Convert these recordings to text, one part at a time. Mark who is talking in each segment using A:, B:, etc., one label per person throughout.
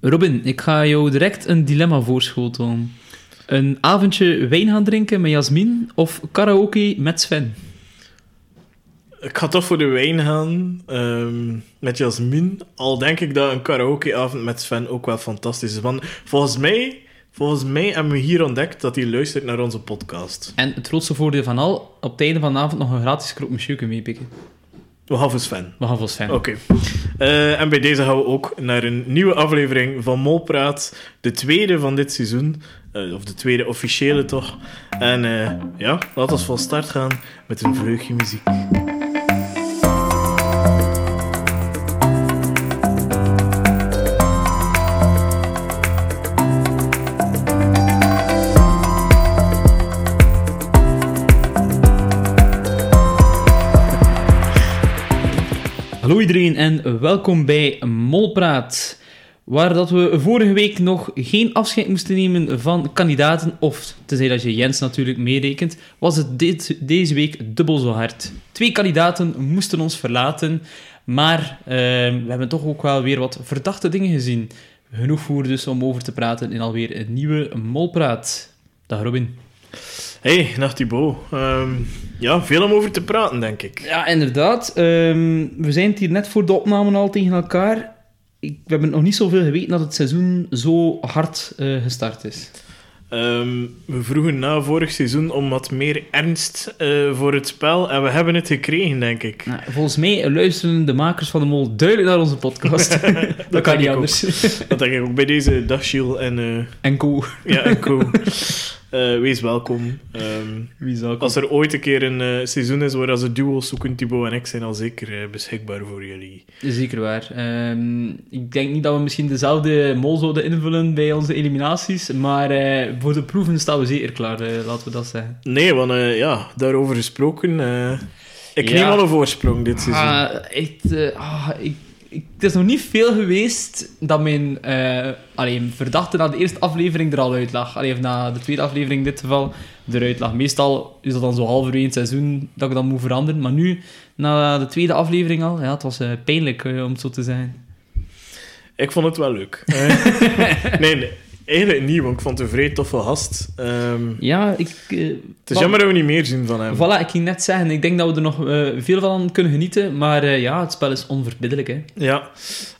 A: Robin, ik ga jou direct een dilemma voorschotelen. Een avondje wijn gaan drinken met Jasmin of karaoke met Sven?
B: Ik ga toch voor de wijn gaan ehm, met Jasmin. Al denk ik dat een karaokeavond met Sven ook wel fantastisch is. Want volgens mij, volgens mij hebben we hier ontdekt dat hij luistert naar onze podcast.
A: En het grootste voordeel van al, op het einde van de avond nog een gratis monsieur kunnen meepikken.
B: Voor Sven.
A: Voor Sven.
B: Oké. Eh, en bij deze gaan we ook naar een nieuwe aflevering van Molpraat. De tweede van dit seizoen. Eh, of de tweede officiële toch. En eh, ja, laten we van start gaan met een vleugje muziek.
A: Hallo iedereen en welkom bij Molpraat. Waar dat we vorige week nog geen afscheid moesten nemen van kandidaten, of tenzij dat je Jens natuurlijk meerekent, was het dit, deze week dubbel zo hard. Twee kandidaten moesten ons verlaten, maar eh, we hebben toch ook wel weer wat verdachte dingen gezien. Genoeg voor dus om over te praten in alweer een nieuwe Molpraat. Dag Robin.
B: Hey, nacht Thibaut. Ehm, ja, veel om over te praten, denk ik.
A: Ja, inderdaad. Ehm, we zijn het hier net voor de opname al tegen elkaar. Ik, we hebben nog niet zoveel geweten dat het seizoen zo hard eh, gestart is.
B: Ehm, we vroegen na vorig seizoen om wat meer ernst eh, voor het spel en we hebben het gekregen, denk ik.
A: Nou, volgens mij luisteren de makers van de Mol duidelijk naar onze podcast. dat, kan niet anders.
B: Dat denk ik ook bij deze dag, Gilles en, eh,
A: En co.
B: ja, en co. Eh, wees welkom. Ehm, als er ooit een keer een eh, seizoen is waar ze duo's zoeken, Thibaut en ik zijn al zeker eh, beschikbaar voor jullie.
A: Zeker waar. Ehm, ik denk niet dat we misschien dezelfde mol zouden invullen bij onze eliminaties, maar voor de proeven staan we zeker klaar, laten we dat zeggen.
B: Nee, want ja, daarover gesproken. ik
A: Ja.
B: neem al een voorsprong dit seizoen.
A: Ah, echt, eh, ah, ik, ik, het is nog niet veel geweest dat mijn eh allee, verdachte na de eerste aflevering er al uit lag. Allee, of na de tweede aflevering in dit geval eruit lag. Meestal is dat dan zo halverwege het seizoen dat ik dat moet veranderen. Maar nu, na de tweede aflevering al, ja, het was eh, pijnlijk eh, om het zo te zijn.
B: Ik vond het wel leuk. Nee, nee, eigenlijk niet, want ik vond het een vrij toffe gast. Ehm,
A: Ja, ik... eh,
B: het is
A: wat-
B: jammer dat we niet meer zien van hem.
A: Voilà, ik ging net zeggen, ik denk dat we er nog eh, veel van kunnen genieten, maar eh, ja, het spel is onverbiddelijk, hè.
B: Ja,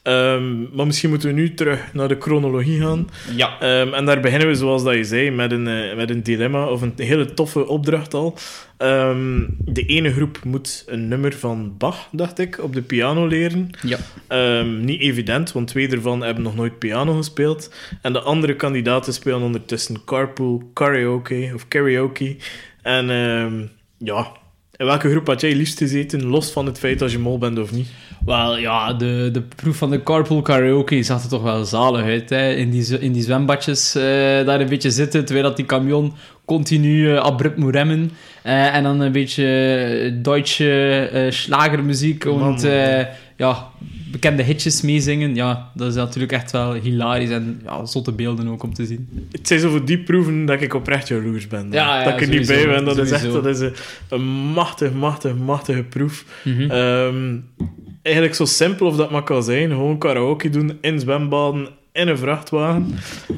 B: Ehm, maar misschien moeten we nu terug naar de chronologie gaan.
A: Ja.
B: Ehm, en daar beginnen we, zoals dat je zei, met een, met een dilemma of een hele toffe opdracht al. Ehm, de ene groep moet een nummer van Bach, dacht ik, op de piano leren.
A: Ja.
B: Ehm, niet evident, want twee ervan hebben nog nooit piano gespeeld. En de andere kandidaten spelen ondertussen carpool karaoke of karaoke. En ehm, ja, in welke groep had jij liefst gezeten, los van het feit dat je mol bent of niet?
A: Wel, ja, de, de proef van de carpool karaoke zag er toch wel zalig uit, hè. In die, in die zwembadjes eh, daar een beetje zitten, terwijl dat die camion continu eh, abrupt moet remmen. Eh, en dan een beetje Duitse slagermuziek ja, bekende hitjes meezingen. Ja, dat is natuurlijk echt wel hilarisch en ja, zotte beelden ook om te zien.
B: Het zijn zoveel die proeven dat ik oprecht jaloers ben.
A: Ja, ja,
B: dat ik er niet bij ben. Dat is echt dat is een, een machtig, machtig, machtige proef.
A: Mhm.
B: Ehm, eigenlijk zo simpel of dat maar kan zijn. Gewoon karaoke doen in zwembaden, in een vrachtwagen.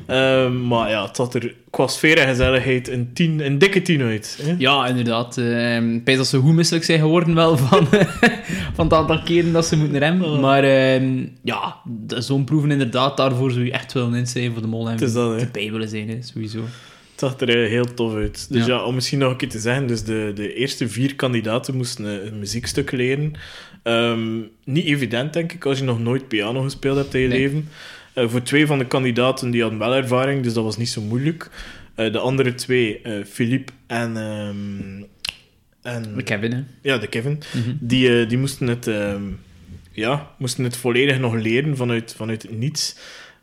B: Ehm, maar ja, het had er qua sfeer en gezelligheid een, tien, een dikke tien uit. Hè?
A: Ja, inderdaad. eh, Ik weet dat ze hoe misselijk zijn geworden wel van, van het aantal keren dat ze moeten remmen.
B: Oh.
A: Maar ehm, ja, zo'n proeven inderdaad, daarvoor zou je echt willen inschrijven voor de mol en
B: Het is dat, hè.
A: erbij willen zijn, hè, sowieso.
B: Het zag er eh, heel tof uit. Dus
A: Ja.
B: ja, om misschien nog een keer te zeggen, dus de, de eerste vier kandidaten moesten een, een muziekstuk leren. Niet evident, denk ik, als je nog nooit piano gespeeld hebt in je
A: Nee.
B: leven. Eh, voor twee van de kandidaten die hadden wel ervaring, dus dat was niet zo moeilijk. Eh, de andere twee, eh Philippe en, ehm, en
A: De Kevin, hè.
B: ja, de Kevin,
A: Mhm.
B: die, die moesten, het, ehm, ja, moesten het volledig nog leren vanuit, vanuit niets.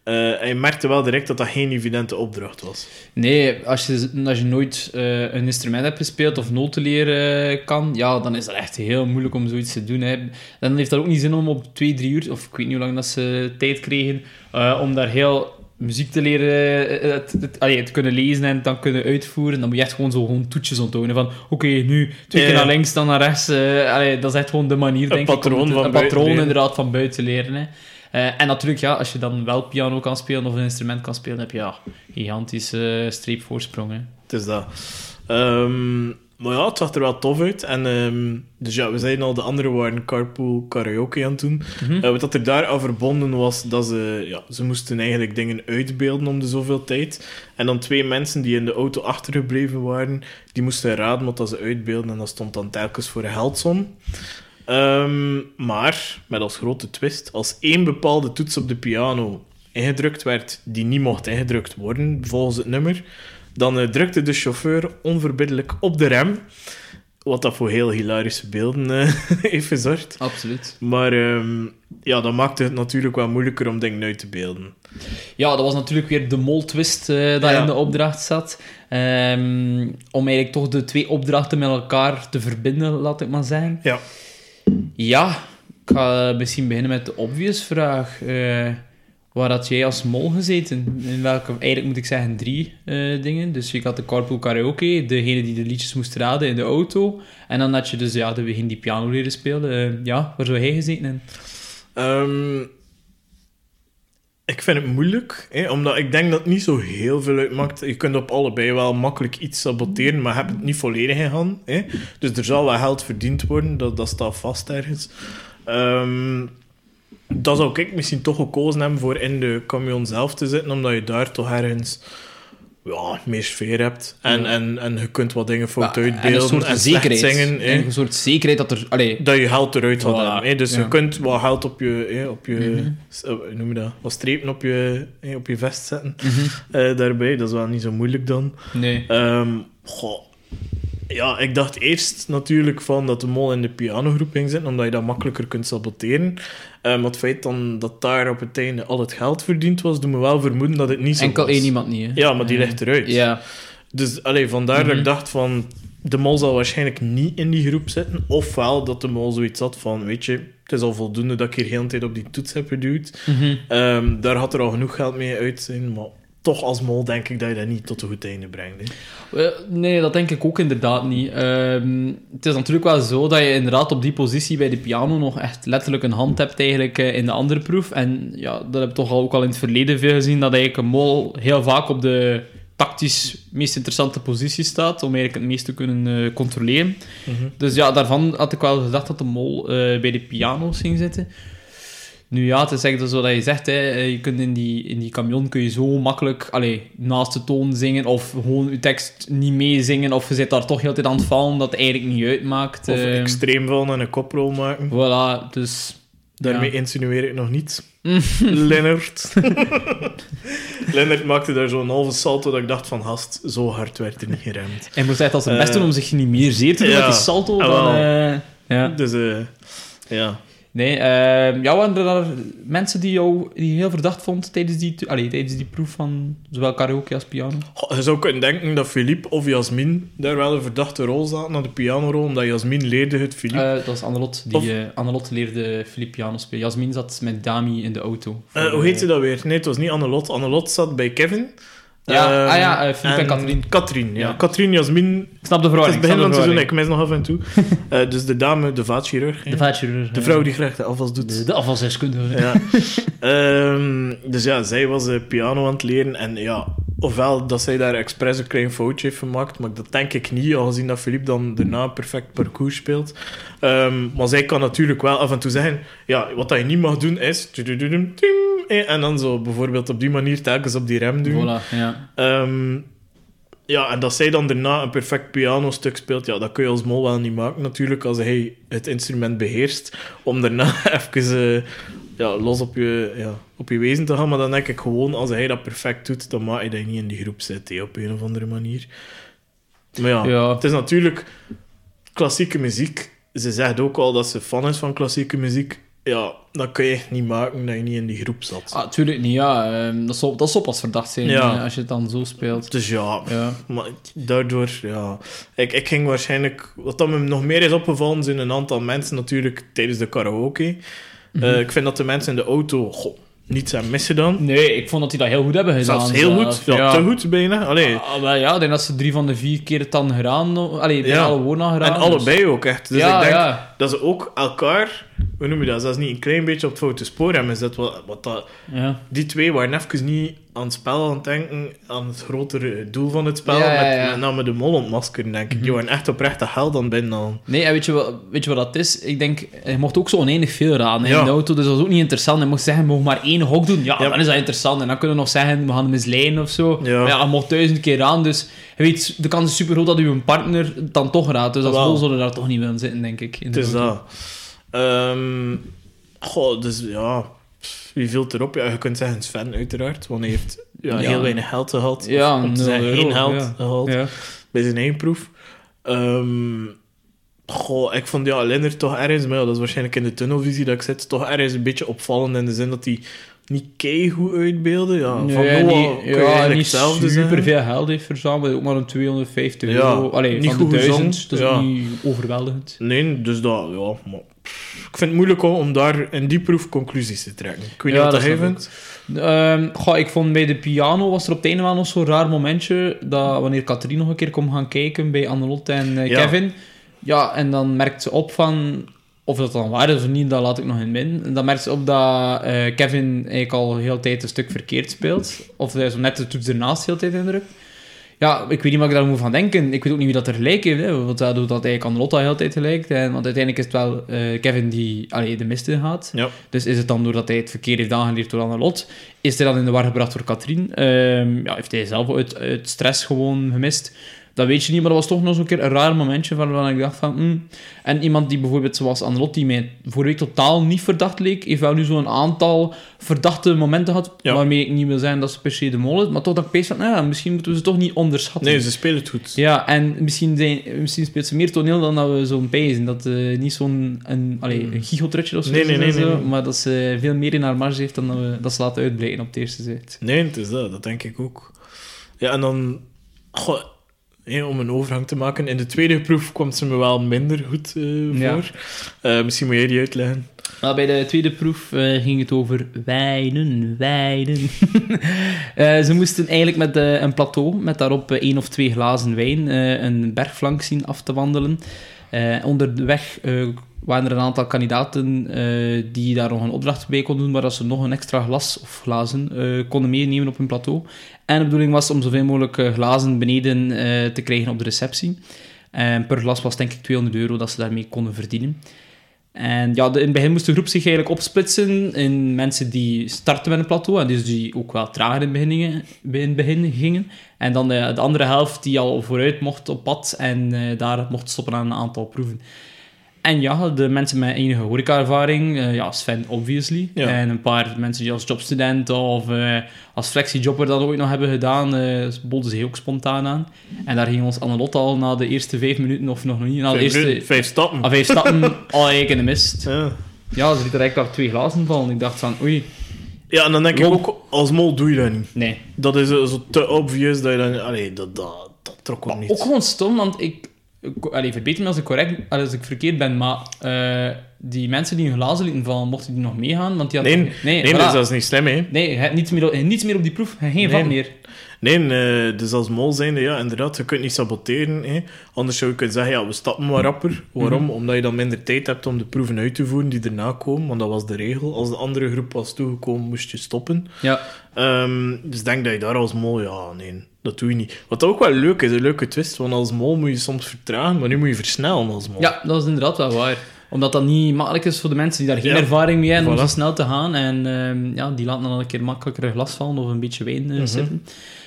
B: Eh, en je merkte wel direct dat dat geen evidente opdracht was.
A: Nee, als je, als je nooit eh, een instrument hebt gespeeld of noten leren kan, ja, dan is dat echt heel moeilijk om zoiets te doen. Hè. Dan heeft dat ook niet zin om op twee, drie uur, of ik weet niet hoe lang dat ze tijd kregen, eh, om daar heel muziek te leren, het, het- allee, te kunnen lezen en dan kunnen uitvoeren. Dan moet je echt gewoon zo gewoon toetjes onthouden. Van, oké, nu twee keer naar links, dan naar rechts. allee, dat is echt gewoon de manier, denk ik, om
B: van
A: een patroon
B: leren.
A: inderdaad van buiten leren. Hè. Eh, en natuurlijk, ja, als je dan wel piano kan spelen of een instrument kan spelen, heb je ja, gigantische streepvoorsprong. Hè.
B: Het is dat. Um, maar ja, het zag er wel tof uit. En, um, dus ja, we zeiden al, de andere waren carpool karaoke aan het doen. Mm -hmm. uh, wat er daar aan verbonden was, dat ze, ja, ze moesten eigenlijk dingen uitbeelden om de zoveel tijd. En dan twee mensen die in de auto achtergebleven waren, die moesten raden wat ze uitbeelden. En dat stond dan telkens voor heldson. Um, maar, met als grote twist, als één bepaalde toets op de piano ingedrukt werd, die niet mocht ingedrukt worden, volgens het nummer, dan uh, drukte de chauffeur onverbiddelijk op de rem. Wat dat voor heel hilarische beelden uh, heeft gezorgd.
A: Absoluut.
B: Maar um, ja, dat maakte het natuurlijk wel moeilijker om dingen uit te beelden.
A: Ja, dat was natuurlijk weer de mol-twist uh, dat ja. in de opdracht zat. Um, om eigenlijk toch de twee opdrachten met elkaar te verbinden, laat ik maar zeggen.
B: Ja.
A: Ja, ik ga misschien beginnen met de obvious vraag. Uh, waar had jij als mol gezeten? In welke, eigenlijk moet ik zeggen drie uh, dingen. Dus je had de carpool karaoke, degene die de liedjes moest raden in de auto. En dan had je dus ja, de begin die piano leren spelen. Ja, waar zou jij gezeten in?
B: Ik vind het moeilijk, hè, omdat ik denk dat het niet zo heel veel uitmaakt. Je kunt op allebei wel makkelijk iets saboteren, maar heb het niet volledig in hand. Hè. Dus er zal wel geld verdiend worden, dat, dat staat vast ergens. Um, dat zou ik misschien toch gekozen hebben voor in de camion zelf te zitten, omdat je daar toch ergens ja, meer sfeer hebt. En, ja. en, en je kunt wat dingen fout ja, uitbeelden. En een soort
A: en zekerheid. Zingen, en een soort zekerheid dat er... Allee,
B: dat je geld eruit gaat voilà. hebben. Dus ja. je kunt wat geld op je... Op je mm -hmm. noem je dat? Wat strepen op je, op je vest zetten. Mm -hmm. uh, daarbij. Dat is wel niet zo moeilijk dan.
A: Nee.
B: Um, goh. Ja, ik dacht eerst natuurlijk van dat de mol in de pianogroep ging zitten, omdat je dat makkelijker kunt saboteren. Um, maar het feit dan dat daar op het einde al het geld verdiend was, doet me wel vermoeden dat het niet zo
A: Enkel
B: was.
A: één iemand niet, hè?
B: Ja, maar die uh, ligt eruit.
A: Ja.
B: Dus allee, vandaar mm -hmm. dat ik dacht van... De mol zal waarschijnlijk niet in die groep zitten. Ofwel dat de mol zoiets had van... Weet je, het is al voldoende dat ik hier heel de tijd op die toets heb geduwd.
A: Mm -hmm.
B: um, daar had er al genoeg geld mee uit zijn, maar toch als mol denk ik dat je dat niet tot een goed einde brengt.
A: Hè? Uh, nee, dat denk ik ook inderdaad niet. Uh, het is natuurlijk wel zo dat je inderdaad op die positie bij de piano nog echt letterlijk een hand hebt eigenlijk uh, in de andere proef. En ja, dat heb ik toch ook al in het verleden veel gezien, dat eigenlijk een mol heel vaak op de tactisch meest interessante positie staat, om eigenlijk het meest te kunnen uh, controleren.
B: Mm -hmm.
A: Dus ja, daarvan had ik wel gedacht dat de mol bij de piano's ging zitten. Nu ja, het is echt zo dat je zegt, hè, je kunt in die, in die camion kun je zo makkelijk allee, naast de toon zingen of gewoon je tekst niet meezingen of je zit daar toch heel tijd aan het vallen dat het eigenlijk niet uitmaakt.
B: Of
A: uh,
B: extreem vallen en een koprol maken.
A: Voilà, dus...
B: Daarmee
A: ja.
B: insinueer ik nog niets. Lennart. Lennart maakte daar zo'n halve salto dat ik dacht van, hast, zo hard werd er niet geremd.
A: Hij moest echt als zijn best doen uh, om zich niet meer zeer te doen
B: ja,
A: met die salto. Dan, uh, ja.
B: Dus, ja...
A: Nee, uh, ja, waren er mensen die jou die heel verdacht vond tijdens die, allee, tijdens die proef van zowel karaoke als piano?
B: Goh, je zou kunnen denken dat Philippe of Jasmin daar wel een verdachte rol zaten, naar de pianorol, omdat Jasmin leerde het Philippe.
A: Uh, dat was Annelot. Die, of... uh, Annelot leerde Philippe piano spelen. Jasmin zat met Dami in de auto.
B: Voor, hoe heette dat weer? Nee, het was niet Annelot. Annelot zat bij Kevin.
A: Ja, um, ah ja, uh, Philippe en, en Katrien.
B: Katrien, ja. ja. Katrien, Jasmin...
A: Ik snap de verwarring.
B: Het is het begin van het seizoen, ik mis nog af en toe. uh, dus de dame, de vaatchirurg.
A: De vaatchirurg.
B: De vrouw die graag de afwas doet.
A: De, de afwasdeskundige.
B: Ja. um, dus ja, zij was uh, piano aan het leren en ja... Ofwel dat zij daar expres een klein foutje heeft gemaakt, maar dat denk ik niet, aangezien dat Philippe dan daarna een perfect parcours speelt. Um, maar zij kan natuurlijk wel af en toe zeggen, ja, wat dat je niet mag doen is... En dan zo bijvoorbeeld op die manier telkens op die rem doen.
A: Voilà, ja.
B: Um, ja, en dat zij dan daarna een perfect pianostuk speelt, ja, dat kun je als mol wel niet maken natuurlijk, als hij het instrument beheerst, om daarna even uh, ja, los op je, ja, op je wezen te gaan. Maar dan denk ik gewoon, als hij dat perfect doet, dan maak je dat niet in die groep zitten, op een of andere manier. Maar ja,
A: ja,
B: het is natuurlijk klassieke muziek. Ze zegt ook al dat ze fan is van klassieke muziek. Ja, dat kun je echt niet maken dat je niet in die groep zat.
A: Ah, tuurlijk niet, ja. Um, dat, zal, dat zal pas verdacht zijn
B: ja.
A: als je het dan zo speelt.
B: Dus ja,
A: ja.
B: maar daardoor, ja... Ik, ik ging waarschijnlijk... Wat dat me nog meer is opgevallen, zijn een aantal mensen natuurlijk tijdens de karaoke. Mm
A: Mhm.
B: -hmm. uh, ik vind dat de mensen in de auto... Goh, niets aan missen dan.
A: Nee, ik vond dat die dat heel goed hebben gedaan.
B: Zelfs heel goed. Ja, ja. te goed bijna. Allee.
A: Ah, wel, ja, ik denk dat ze drie van de vier keer het dan gedaan. Allee,
B: ja.
A: alle woorden gedaan.
B: En allebei dus. ook echt. Dus
A: ja,
B: ik denk
A: ja.
B: Dat ze ook elkaar hoe noem je dat, zelfs niet een klein beetje op het foute spoor hebben gezet. Wat, wat dat,
A: Ja.
B: die twee waren even niet aan het spel aan het denken, aan het grotere doel van het spel,
A: Ja, ja,
B: met, met name de mol ontmaskeren, denk ik. Die waren echt oprecht de held aan het binnen.
A: Nee, en weet je, wat, weet je wat dat is? Ik denk, je mocht ook zo oneindig veel raden in de auto, dus dat was ook niet interessant. Je mocht zeggen, je mag maar één hok doen. Ja, dan is dat interessant. En dan kunnen we nog zeggen, we gaan hem misleiden of zo.
B: Ja.
A: Maar ja, je mocht duizend keer aan, dus je weet, de kans is super groot dat je partner dan toch raadt. Dus als mol zullen we daar toch niet willen zitten, denk ik.
B: Het is dat. Ehm, goh, dus ja, wie viel erop? Ja, je kunt zeggen Sven, uiteraard, want hij heeft ja,
A: Ja.
B: heel weinig geld gehad.
A: Ja,
B: om te zeggen,
A: euro,
B: geen geld
A: ja.
B: gehad
A: Ja.
B: bij zijn eigen proef. Ehm, goh, ik vond ja, Lennart toch ergens, maar ja, dat is waarschijnlijk in de tunnelvisie dat ik zit, toch ergens een beetje opvallend in de zin dat hij niet keigoed uitbeelde. Ja, van
A: Nee,
B: Noah
A: niet,
B: kun je
A: ja,
B: eigenlijk
A: niet
B: hetzelfde
A: super veel geld heeft verzameld, ook maar een 250
B: Ja,
A: euro. Allee,
B: niet
A: van de
B: goed gezond,
A: 1000, dat is
B: ja.
A: niet overweldigend.
B: Nee, dus dat, ja, maar ik vind het moeilijk om, daar in die proef conclusies te trekken. Ik weet
A: Ja,
B: niet wat
A: dat
B: vindt.
A: Ehm, goh, ik vond bij de piano was er op het einde wel nog zo'n raar momentje dat wanneer Katrien nog een keer komt gaan kijken bij Annelot en eh,
B: Ja.
A: Kevin, ja, en dan merkt ze op van of dat dan waar is of niet, dat laat ik nog in midden. En dan merkt ze op dat eh, Kevin eigenlijk al heel de tijd een stuk verkeerd speelt, of hij zo net de toets ernaast heel de tijd indrukt. Ja, ik weet niet wat ik daar moet van denken. Ik weet ook niet wie dat er gelijk heeft. Hè, want dat doet dat eigenlijk Annelot al heel de tijd gelijk. En, want uiteindelijk is het wel eh, Kevin die allee, de mist in gaat.
B: Ja.
A: Dus is het dan doordat hij het verkeer heeft aangeleerd door Annelot? Is hij dan in de war gebracht door Katrien? Ehm, ja, heeft hij zelf uit, uit stress gewoon gemist? Dat weet je niet, maar dat was toch nog zo'n keer een raar momentje waarvan ik dacht van... hmm. En iemand die bijvoorbeeld, zoals Annelot, die mij vorige week totaal niet verdacht leek, heeft wel nu zo'n aantal verdachte momenten gehad,
B: Ja.
A: waarmee ik niet wil zeggen dat ze per se de mol is, maar toch dat ik pees van, nou ja, misschien moeten we ze toch niet onderschatten.
B: Nee, ze spelen het goed.
A: Ja, en misschien, zijn, misschien speelt ze meer toneel dan dat we zo'n pezen. Dat eh niet zo'n een, allee, een gigotrutje of zo,
B: Nee, nee, nee,
A: zo, maar dat ze veel meer in haar marge heeft dan dat, we, dat ze laten uitblijken op het eerste zicht.
B: Nee, het is dat. Dat denk ik ook. Ja, en dan... Goh, hé, om een overgang te maken. In de tweede proef kwam ze me wel minder goed eh,
A: Ja.
B: voor. Eh, misschien moet jij die uitleggen.
A: Maar bij de tweede proef eh, ging het over wijnen, wijnen. Eh, ze moesten eigenlijk met een plateau, met daarop één of twee glazen wijn, eh, een bergflank zien af te wandelen. Eh, onderweg eh, waren er een aantal kandidaten eh, die daar nog een opdracht bij konden doen, waar dat ze nog een extra glas of glazen eh, konden meenemen op hun plateau. En de bedoeling was om zoveel mogelijk eh, glazen beneden te krijgen op de receptie. En per glas was denk ik 200 euro dat ze daarmee konden verdienen. En ja, in het begin moest de groep zich eigenlijk opsplitsen in mensen die starten met een plateau en dus die ook wel trager in het begin, gingen-. En dan de, de andere helft die al vooruit mocht op pad en daar mocht stoppen aan een aantal proeven. En ja, de mensen met enige horeca-ervaring, eh, ja, Sven obviously.
B: Ja.
A: En een paar mensen die als jobstudent of eh, als flexijobber dat ooit nog hebben gedaan, eh boden zich ook spontaan aan. En daar ging ons Annelot al na de eerste vijf minuten, of nog niet, na de
B: vijf,
A: eerste...
B: minuten, vijf stappen.
A: Ah, vijf stappen al eigenlijk in de mist.
B: Ja.
A: Ja, ze liet er eigenlijk al twee glazen vallen. Ik dacht van, oei,
B: ja, en dan denk ik ook, als mol doe je dat niet.
A: nee.
B: Dat is zo te obvious dat je dan... Allee, dat, dat, dat trok wel niet.
A: Ook gewoon stom, want ik... Allee, verbeter me als ik, correct, als ik verkeerd ben, maar eh, die mensen die hun glazen lieten vallen, mochten die nog meegaan? Want die
B: Nee,
A: hadden...
B: nee,
A: voilà.
B: dus dat is niet slim, hè.
A: Nee, je hebt niets meer, op- niets meer op die proef, geen
B: Nee.
A: vat meer.
B: Nee, eh, dus als mol zijnde, ja, inderdaad, je kunt niet saboteren. Hè. Anders zou je kunnen zeggen, ja, we stappen maar rapper. Waarom?
A: Mhm.
B: Omdat je dan minder tijd hebt om de proeven uit te voeren die erna komen, want dat was de regel. Als de andere groep was toegekomen, moest je stoppen.
A: Ja.
B: Ehm, dus denk dat je daar als mol, ja, nee, dat doe je niet. Wat ook wel leuk is, een leuke twist, want als mol moet je soms vertragen, maar nu moet je versnellen als mol.
A: ja, dat is inderdaad wel waar. Omdat dat niet makkelijk is voor de mensen die daar geen
B: Ja.
A: ervaring mee hebben om zo snel te gaan. En ehm, ja, die laten dan een keer makkelijker een glas vallen of een beetje wijn
B: Mhm.
A: eh, zitten.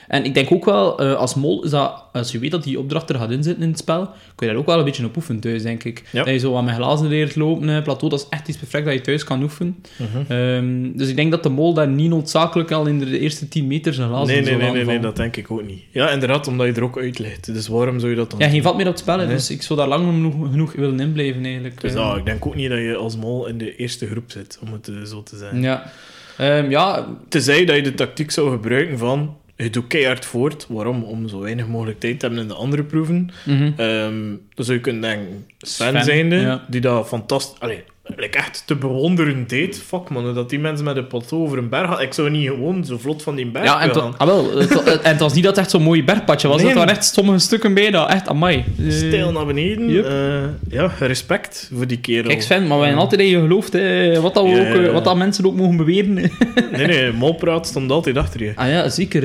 A: En ik denk ook wel, eh, als mol, is dat, als je weet dat die opdracht er gaat inzitten in het spel, kun je daar ook wel een beetje op oefenen thuis, denk ik.
B: Ja.
A: Dat je zo wat met glazen leert lopen, eh, plateau, dat is echt iets perfect dat je thuis kan oefenen.
B: Mhm.
A: Ehm, dus ik denk dat de mol daar niet noodzakelijk al in de eerste 10 meter zijn glazen
B: Nee, nee, nee, nee, nee, dat denk ik ook niet. Ja, inderdaad, omdat je er ook uit ligt. Dus waarom zou je dat dan
A: Ja, geen vat meer op het spel, hè,
B: Nee.
A: dus ik zou daar lang genoeg, genoeg willen inblijven, eigenlijk.
B: Dus
A: Eh,
B: ja, ik denk ook niet dat je als mol in de eerste groep zit, om het eh, zo te zeggen.
A: ja. Ehm, ja,
B: Tenzij dat je de tactiek zou gebruiken van... Je doet keihard voort. Waarom? Om zo weinig mogelijk tijd te hebben in de andere proeven. Ehm dan zou je kunnen denken... Sven,
A: Sven,
B: zijnde,
A: ja.
B: die dat fantastisch... Allee, like, echt te bewonderen deed. Fuck man, dat die mensen met een plateau over een berg hadden. Ik zou niet gewoon zo vlot van die berg
A: Ja, en,
B: gaan.
A: ah, wel, en het was niet dat echt zo'n mooi bergpadje was.
B: Nee.
A: Het waren echt sommige stukken bij dat echt amai. Eh,
B: Stijl naar beneden.
A: Yep.
B: Eh, ja, respect voor die kerel.
A: Kijk Sven, maar wij hebben altijd in je geloofd, hè, wat, dat we
B: Ja,
A: ook, eh, wat dat mensen ook mogen beweren.
B: Nee, nee, molpraat stond altijd achter je.
A: ah ja, zeker.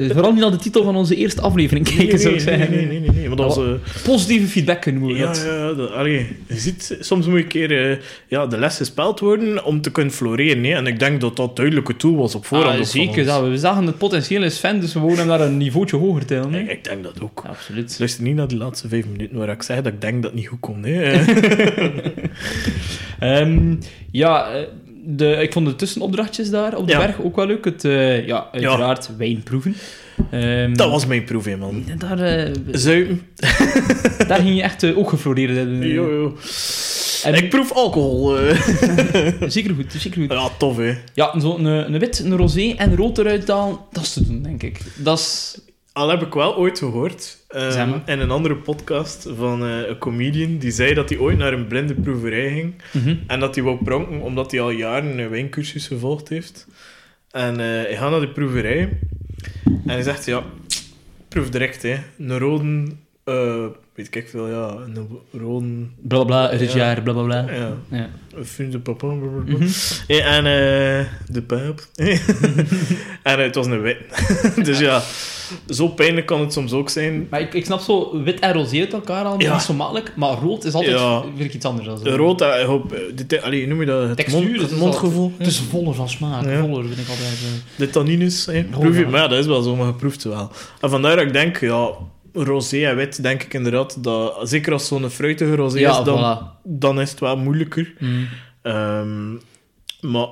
A: eh, vooral niet naar de titel van onze eerste aflevering kijken,
B: nee,
A: zou ik
B: nee,
A: zeggen.
B: nee, nee, nee, nee, maar dat was... eh,
A: Positieve feedback we
B: ja,
A: dat.
B: ja, dat, allee, je ziet, soms moet je een keer eh, ja, de les gespeld worden om te kunnen floreren. Hè? En ik denk dat dat duidelijk het doel was op voorhand.
A: Ah, zeker, dat. we zagen het potentieel in Sven, dus we wouden hem naar een niveautje hoger tellen.
B: Ik, ik denk dat ook.
A: Absoluut.
B: Luister niet naar die laatste vijf minuten waar ik zeg dat ik denk dat het niet goed komt. Hè?
A: Ehm, ja, eh, de, ik vond de tussenopdrachtjes daar op de
B: Ja.
A: berg ook wel leuk. Het, eh, ja, uiteraard wijn proeven. Ehm,
B: dat was mijn proef, hè, man.
A: Daar,
B: Zuipen.
A: daar ging je echt uh, ook gefloreerd. hebben.
B: Jo, jo.
A: En-
B: Ik proef alcohol. eh.
A: Zeker goed, zeker goed.
B: ja, tof, hè.
A: Ja, zo een, een wit, een rosé en rood eruit halen, dat is te doen, denk ik. Dat is...
B: Al heb ik wel ooit gehoord, ehm,
A: Zeg maar.
B: in een andere podcast van eh, een comedian, die zei dat hij ooit naar een blinde proeverij ging.
A: Mhm.
B: En dat hij wou pronken, omdat hij al jaren een wijncursus gevolgd heeft. En eh, hij gaat naar de proeverij. En hij zegt, ja, proef direct, hè. Een rode... eh, weet ik veel, ja. Een rode...
A: Blablabla, het
B: Ja.
A: jaar, blablabla.
B: Ja,
A: Ja.
B: een fin de papa.
A: Mhm.
B: Ja, en eh, de pijp. en het was een wit. dus ja, zo pijnlijk kan het soms ook zijn.
A: Maar ik, ik snap zo wit en rosé uit elkaar al, niet zo makkelijk. Maar rood is altijd vind ik iets anders. Dan zo.
B: Rood, eh, ik hoop, eh, te- allee, noem je dat? Het,
A: Textuur,
B: mond,
A: het is
B: mondgevoel.
A: Het is voller van smaak, voller vind ik altijd. eh.
B: De tannines, hè. Proef je, maar ja, dat is wel zo, maar ze wel. En vandaar dat ik denk, ja, rosé en wit, denk ik inderdaad, dat, zeker als zo'n fruitige rosé
A: Ja,
B: is, dan,
A: voilà.
B: dan is het wel moeilijker.
A: Mm.
B: Ehm, maar,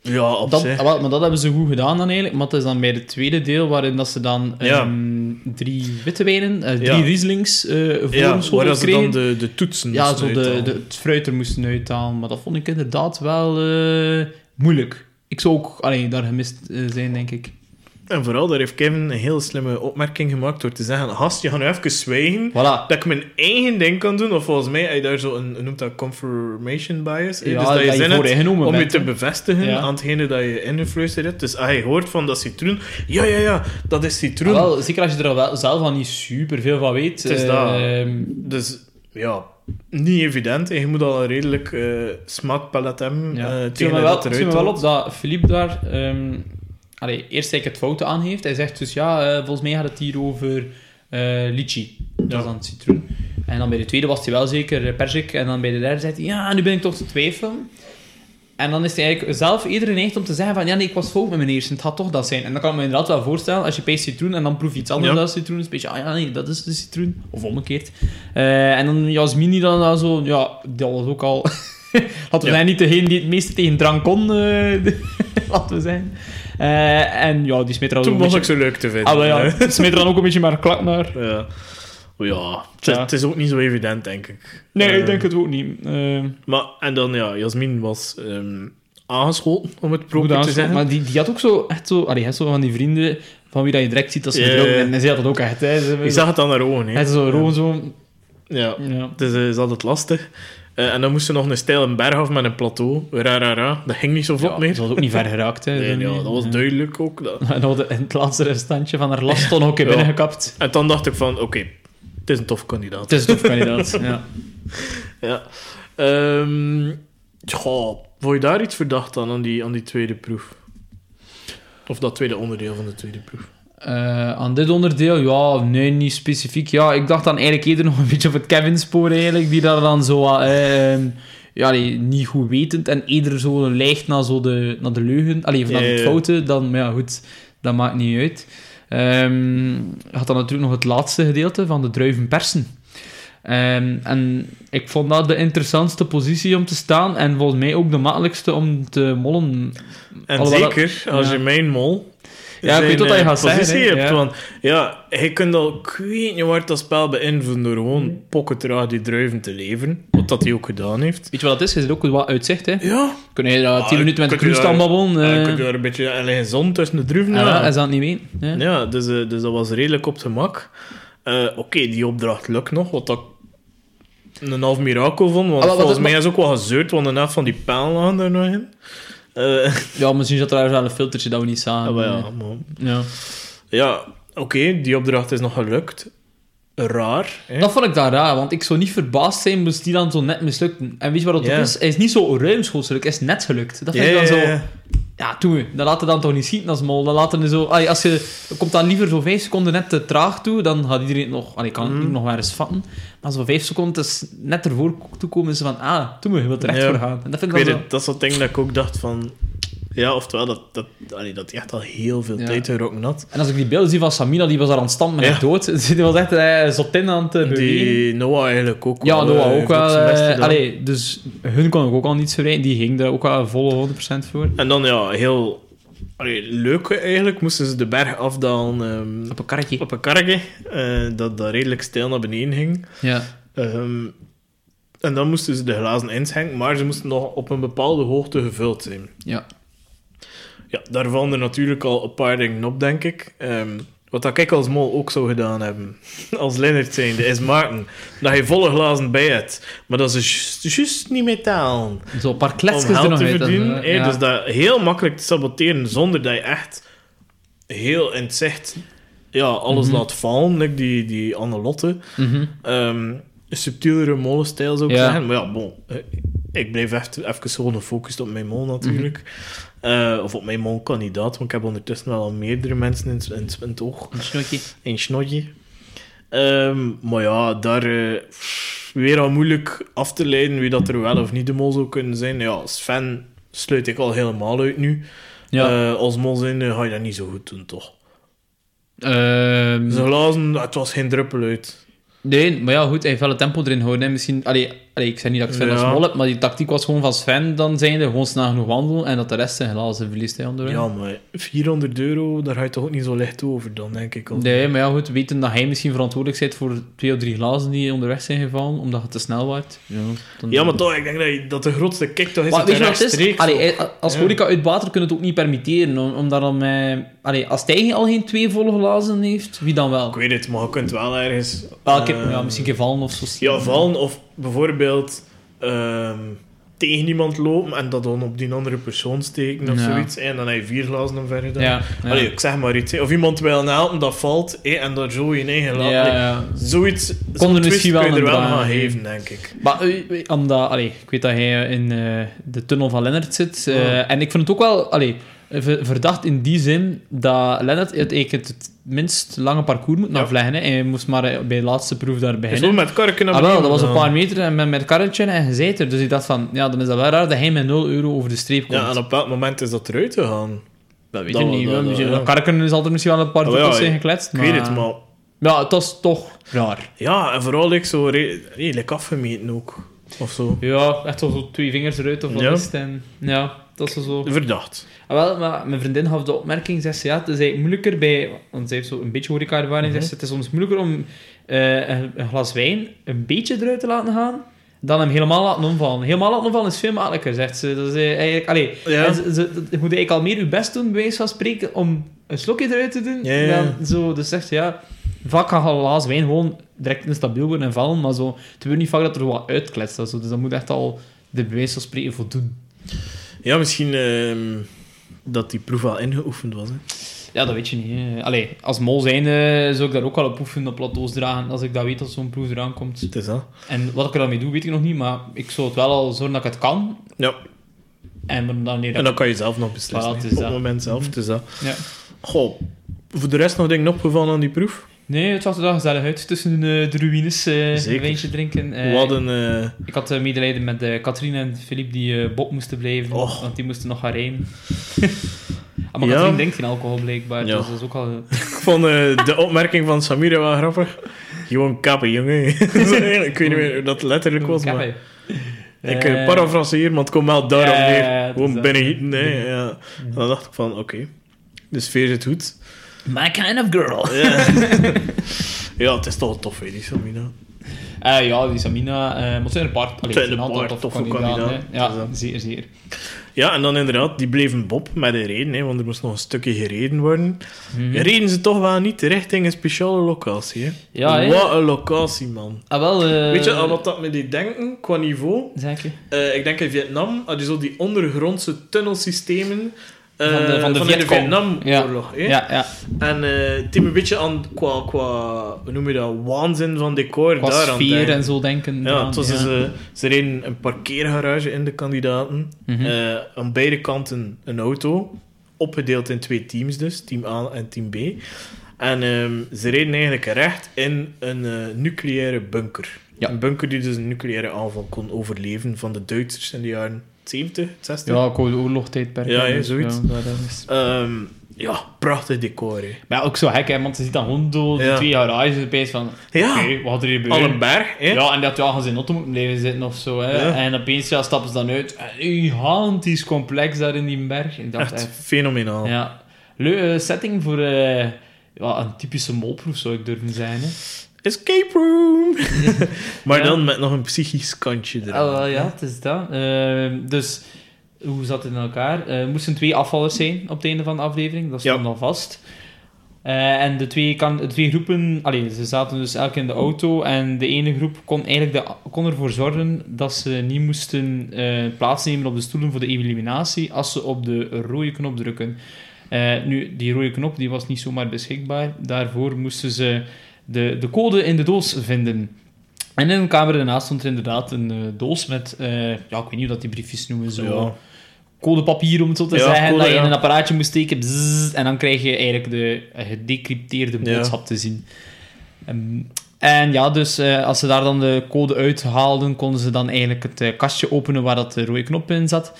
B: ja, op
A: Dat,
B: zich.
A: maar dat hebben ze goed gedaan dan eigenlijk. Maar het is dan bij het tweede deel waarin dat ze dan
B: Ja.
A: ehm, drie witte wijnen, eh, drie
B: Ja.
A: Rieslings eh voor
B: ja,
A: een
B: waar ze dan de, de toetsen
A: ja, zo de, de, het fruit er moesten uithalen. Maar dat vond ik inderdaad wel eh, moeilijk. Ik zou ook allee, daar gemist eh, zijn, denk ik.
B: En vooral, daar heeft Kevin een heel slimme opmerking gemaakt door te zeggen, gast, je gaat nu even zwijgen,
A: Voilà.
B: dat ik mijn eigen ding kan doen. Of volgens mij je daar zo een, noemt dat, confirmation bias. hè?
A: Ja,
B: dus dat je
A: dat je
B: zin hebt om je te bevestigen
A: Ja.
B: aan hetgene dat je ingefluisterd hebt. Dus als je hoort van dat citroen, ja, ja, ja, dat is citroen.
A: Ah, wel, zeker als je er wel zelf al niet super veel van weet.
B: Het is dat.
A: ehm,
B: Dus ja, niet evident. En je moet al een redelijk eh, smaakpalet hebben
A: Ja.
B: eh, tegen
A: me
B: dat
A: wel,
B: eruit
A: me wel op dat Philippe daar... ehm allee, eerst eigenlijk het fouten aangeeft. Hij zegt dus, ja, eh, volgens mij gaat het hier over eh litchi. Dat
B: Ja.
A: is dan citroen. En dan bij de tweede was hij wel zeker eh, persik. En dan bij de derde zei hij, ja, nu ben ik toch te twijfelen. En dan is hij eigenlijk zelf eerder geneigd om te zeggen van, ja, nee, ik was fout met mijn eerste. Het gaat toch dat zijn. En dan kan ik me inderdaad wel voorstellen, als je bij citroen en dan proef je iets anders
B: Ja.
A: dan citroen, is een beetje, ah ja, nee, dat is de citroen. Of omgekeerd. En dan Jasmin die dan, dan zo, ja, dat was ook al... Laten we
B: Ja.
A: zijn niet degene die het meeste tegen drank kon, laten we zijn. Eh, en ja, die smeet er al
B: Toen was ik zo leuk te vinden.
A: Ah, ja, die smeet er dan ook een beetje maar klak naar.
B: Ja. Ja, het is, ook niet zo evident, denk ik.
A: Nee,
B: Eh,
A: ik denk het ook niet. Eh,
B: Maar, en dan, ja, Jasmin was aangeschoten, om het proper te zeggen.
A: Maar die, die had ook zo, echt zo, allee, had zo van die vrienden van wie dat je direct ziet dat ze gedronken zijn. En zij had dat ook echt. Hè. Ze,
B: Ik zag het aan haar ogen, hè.
A: Had zo gewoon zo...
B: Ja,
A: Ja.
B: dus eh, is altijd lastig. Eh, en dan moest ze nog een steile berg af met een plateau. Ra, ra, ra. Dat ging niet zo vlot
A: Ja,
B: meer.
A: dat was ook niet ver geraakt. Hè,
B: Nee, ja, dat was
A: Ja.
B: duidelijk ook. Dat.
A: En dan in het laatste restantje van haar last
B: Ja.
A: binnengekapt.
B: En dan dacht ik van, oké, het is een tof kandidaat.
A: Het is een topkandidaat. ja.
B: Ja. Goh, vond je daar iets verdacht aan, aan die, aan die tweede proef? Of dat tweede onderdeel van de tweede proef?
A: Eh, aan dit onderdeel, ja, nee, niet specifiek. Ja, ik dacht dan eigenlijk eerder nog een beetje op het Kevin-spoor eigenlijk, die daar dan zo, eh, ehm, ja, nee, niet goed wetend en eerder zo lijgt naar, zo de, naar de leugen, allee, of naar het fouten, dan, maar ja, goed, dat maakt niet uit. Je had dan natuurlijk nog het laatste gedeelte van de druiven persen. Ehm, en ik vond dat de interessantste positie om te staan en volgens mij ook de makkelijkste om te mollen.
B: En
A: Alhoewel dat-
B: zeker als
A: ja.
B: je mijn mol...
A: Ja, ik weet wat je
B: eh,
A: gaat
B: positie
A: hè.
B: hebt.
A: Ja.
B: Want ja, je kunt al, ik weet niet waar dat spel beïnvloeden door gewoon pokkentraag die druiven te leveren. Wat dat hij ook gedaan heeft.
A: Weet je wat het is? Je zit ook wat uitzicht, hè.
B: Ja,
A: Kun je daar
B: Ah,
A: 10 minuten met de cruise staan babbelen?
B: ja, je
A: eh,
B: kunt daar een beetje alleen zon tussen de druiven.
A: ja,
B: Ja,
A: is dat niet weten? Ja.
B: Ja, dus, eh, dus dat was redelijk op het gemak. Eh, Oké, die opdracht lukt nog, wat dat een half mirakel vond. Want
A: Ah,
B: volgens mij is ook wel gezeurd, want een helft van die pijlen lagen er nog in. Eh,
A: Ja, misschien zat er wel een filtertje dat we niet zagen.
B: ah, maar ja,
A: Ja.
B: ja oké, die opdracht is nog gelukt. Raar. Hè?
A: Dat vond ik dan raar, want ik zou niet verbaasd zijn moest die dan zo net mislukten. En weet je wat het ook is? Hij is niet zo ruimschoots gelukt, hij is net gelukt. Dat vind ik dan zo...
B: ja.
A: Ja, doe. Dat laat dan toch niet schieten als mol. Dat laat zo... Allee, als je... Komt dan liever zo vijf seconden net te traag toe, dan gaat iedereen het nog... Allee, kan het
B: Mm.
A: niet nog wel eens vatten. Maar zo vijf seconden is net ervoor toekomen ze van... Ah, me, je wilt er echt voor gaan. En dat vind
B: Ik
A: ik
B: weet
A: dan zo...
B: het, dat is zo'n ding dat ik ook dacht van... Ja, oftewel, dat, dat, allee, dat echt al heel veel
A: Ja.
B: tijd gerokken had.
A: En als ik die beelden zie van Samina, die was daar aan het stand met
B: Ja.
A: dood. Die was echt eh, zotin aan het eh, bewegen.
B: Die Noah eigenlijk ook
A: Ja,
B: wel,
A: Noah
B: eh,
A: ook wel. eh, allee, dus hun kon ik ook al niet zo rijden. Die ging er ook wel volle 100% voor.
B: En dan, ja, heel allee, leuk eigenlijk, moesten ze de berg afdalen ehm,
A: Op een karretje.
B: op een karretje, eh, dat, dat redelijk stijl naar beneden ging.
A: Ja.
B: Ehm, en dan moesten ze de glazen inschenken, maar ze moesten nog op een bepaalde hoogte gevuld zijn.
A: Ja.
B: Ja, daar vallen er natuurlijk al een paar dingen op, denk ik. Ehm, wat dat ik als mol ook zou gedaan hebben, als Lennart zijnde, is maken dat je volle glazen bij hebt, maar dat is juist- niet metaal.
A: Zo een paar kletsjes er nog
B: te verdienen. hè.
A: ja.
B: Dus dat heel makkelijk te saboteren zonder dat je echt heel in het zicht ja, alles
A: Mhm.
B: laat vallen, like die, die Annelotte.
A: Mhm.
B: Ehm, een subtielere molenstijl zou ik
A: Ja.
B: zeggen. Maar ja, bon, eh, ik blijf even, even gewoon gefocust op mijn mol natuurlijk.
A: Mhm.
B: Eh, of op mijn molkandidaat, want ik heb ondertussen wel al meerdere mensen in, het- in, in het oog.
A: Een snotje.
B: Een snotje. Ehm, maar ja, daar eh, weer al moeilijk af te leiden wie dat er wel of niet de mol zou kunnen zijn. Ja, als fan sluit ik al helemaal uit nu.
A: Ja.
B: Eh, als mol zijn ga je dat niet zo goed doen, toch?
A: Ehm,
B: Ze glazen, het was geen druppel uit.
A: nee, maar ja, goed. Hij heeft wel het tempo erin houden. Hè. Misschien... Allee, allee, ik zeg niet dat ik Sven
B: Ja.
A: als mol heb, maar die tactiek was gewoon van Sven dan zijnde. Gewoon snel genoeg wandelen en dat de rest zijn glazen verliest. Onderweg.
B: Ja, maar 400 euro, daar ga je toch ook niet zo licht over dan, denk ik. Als-
A: Nee, maar ja, goed, weten dat hij misschien verantwoordelijk bent voor twee of drie glazen die onderweg zijn gevallen, omdat het te snel wordt. Ja, dan-
B: Ja, maar toch, ik denk dat, je- dat de grootste kick toch is
A: Maar
B: dat
A: weet je wat het is? Allee, eh, als
B: Ja.
A: horeca uit water kun je het ook niet permitteren, om, omdat dan. Allee, als hij al geen twee volle glazen heeft, wie dan wel?
B: Ik weet het, maar je kunt wel ergens...
A: Wel, ik-
B: eh,
A: ja, misschien een keer vallen of zo.
B: Ja, vallen of bijvoorbeeld ehm, tegen iemand lopen en dat dan op die andere persoon steken of
A: Ja.
B: zoiets. En dan heb je vier glazen omver gedaan.
A: Ja, ja.
B: Allee, ik zeg maar iets. hè. Of iemand wil helpen, dat valt hè, en dat zo je eigen laat.
A: ja.
B: Zoiets
A: er misschien wel
B: kun je er wel gaan
A: geven.
B: denk ik.
A: Maar eh, omdat, allee, ik weet dat hij in eh, de tunnel van Lennart zit. eh. En ik vind het ook wel allee, verdacht in die zin dat Lennart het, eigenlijk het minst lange parcours moet
B: Ja.
A: afleggen. Hè. Hij moest maar bij de laatste proef daar beginnen.
B: zo met karken naar
A: Ah, wel, dat was een paar meter en met, met karretje en je er. Dus ik dacht van, ja, dan is dat wel raar dat hij met 0 euro over de streep komt.
B: Ja, en op welk moment is dat eruit gegaan?
A: dat weet
B: dat-
A: ik niet.
B: dat- ja.
A: Karken is altijd misschien wel een paar
B: Oh,
A: druppels
B: ja,
A: zijn gekletst.
B: Ik
A: maar...
B: weet het, maar...
A: Ja, het was toch raar.
B: Ja, en vooral ik zo re- redelijk afgemeten ook. Of zo.
A: Ja, echt zo twee vingers eruit of wat
B: Ja.
A: is het. En, ja, dat is zo...
B: Verdacht.
A: Ah, wel, maar mijn vriendin gaf de opmerking, zegt ze, ja, het is eigenlijk moeilijker bij... Want zij heeft zo een beetje horeca-ervaring, ze, het is soms moeilijker om eh, een, een glas wijn een beetje eruit te laten gaan, dan hem helemaal laten omvallen. Helemaal laten omvallen is veel makkelijker, zegt ze. Dat is eigenlijk... Allee,
B: Ja.
A: ze, ze- je moet eigenlijk al meer je best doen, bij wijze van spreken, om een slokje eruit te doen.
B: Ja, ja.
A: Dan zo, dus zegt ze, ja... Vaak een glas wijn gewoon direct instabiel worden en vallen, maar zo, het gebeurt niet vaak dat er wat uitkletst. zo. Dus dat moet echt al de bij wijze van spreken voldoen.
B: Ja, misschien ehm, dat die proef al ingeoefend was. Hè.
A: Ja, dat weet je niet. hè. Allee, als mol zijnde zou ik daar ook wel op oefenen op plateaus dragen, als ik dat weet dat zo'n proef eraan komt.
B: Het is dat.
A: En wat ik er dan mee doe, weet ik nog niet, maar ik zou het wel al zorgen dat ik het kan.
B: Ja,
A: En dan
B: en dan kan je zelf nog beslissen.
A: Voilà, het is
B: op
A: dat.
B: het moment zelf. Het is dat.
A: Ja.
B: Goh, voor de rest nog dingen opgevallen aan die proef?
A: Nee, het zag er wel gezellig uit tussen eh, de ruïnes, eh, een wijntje drinken. Eh,
B: Wat een... eh,
A: Ik had eh, medelijden met Katrien en Filip die eh Bob moesten blijven,
B: Och.
A: want die moesten nog gaan rijden. ah, maar
B: Ja.
A: Katrien denkt geen alcohol blijkbaar,
B: Ja.
A: dus dat is ook al...
B: ik vond eh, de opmerking van Samira wel grappig. Gewoon kappen, jongen. ik weet niet meer hoe dat letterlijk was, maar... Ik
A: Eh,
B: uh, parafraseer, maar het komt wel daarom neer. Gewoon binnengieten, nee. Ja. En dan dacht ik van, oké. De sfeer zit goed.
A: My kind of girl.
B: Ja. ja, het is toch tof, hè, die Samina.
A: Eh, ja, die Samina, eh maar het zijn een paar, allee,
B: zijn
A: een
B: paar
A: toffe
B: toffe
A: kandidaten. hè.
B: kandidaten,
A: Ja,
B: dat-
A: zeer, zeer.
B: Ja, en dan inderdaad, die bleven Bob met een reden, hè, want er moest nog een stukje gereden worden.
A: Mhm.
B: Reden ze toch wel niet richting een speciale locatie, hè?
A: Ja?
B: Wat een locatie, man.
A: Ah, wel... eh,
B: Weet je aan wat dat me deed denken, qua niveau?
A: Zeker.
B: Eh, ik denk in Vietnam had je zo die ondergrondse tunnelsystemen
A: Van de- van de
B: in
A: Vietcong.
B: Vietnamoorlog. hè.
A: Ja, ja.
B: En eh, het een beetje aan, qua, qua, hoe noem je dat, waanzin van decor
A: Qua
B: daar
A: sfeer en zo denken.
B: Ja, het was
A: ja.
B: dus, eh, ze reden een parkeergarage in de kandidaten. Eh, aan beide kanten een auto. Opgedeeld in twee teams dus, team A en team B. En ehm, ze reden eigenlijk recht in een eh, nucleaire bunker.
A: Ja.
B: Een bunker die dus een nucleaire aanval kon overleven van de Duitsers in de jaren 70, 60.
A: Ja, Oorlog-tijdperk.
B: Ja, ja,
A: dus,
B: zoiets.
A: Ja, is...
B: Ehm, ja, prachtig decor.
A: Maar ja, ook zo gek, hè, want je ziet dan gewoon door
B: Ja.
A: twee garages opeens van...
B: Ja,
A: wat er hier
B: al een berg. Hè?
A: Ja, en dat ja, gaan ze in auto moeten blijven zitten of zo. Hè. En opeens ja, stappen ze dan uit. En gigantisch complex daar in die berg. Ik dacht
B: Echt
A: echt...
B: fenomenaal.
A: Ja. Leuke setting voor eh, ja, een typische molproef, zou ik durven zijn. Hè.
B: Escape room! maar
A: Ja.
B: dan met nog een psychisch kantje erin.
A: Ah, wel, ja, het is dat. Ehm, dus, hoe zat het in elkaar? Eh, Er moesten twee afvallers zijn op het einde van de aflevering. Dat
B: Ja.
A: stond al vast. Eh, en de twee, kan, de twee groepen... Allee, ze zaten dus elk in de auto. En de ene groep kon, eigenlijk de, kon ervoor zorgen dat ze niet moesten eh, plaatsnemen op de stoelen voor de eliminatie als ze op de rode knop drukken. Eh, nu, die rode knop die was niet zomaar beschikbaar. Daarvoor moesten ze de, de code in de doos vinden. En in een kamer daarnaast stond er inderdaad een eh, doos met, eh, ja, ik weet niet hoe dat die briefjes noemen, zo
B: Ja.
A: codepapier om het zo te
B: Ja,
A: zeggen,
B: code,
A: dat je
B: ja.
A: in een apparaatje moest steken, bzzz, en dan krijg je eigenlijk de gedecrypteerde boodschap te zien. Ehm, en ja, dus eh, als ze daar dan de code uithaalden, konden ze dan eigenlijk het kastje openen waar dat de rode knop in zat.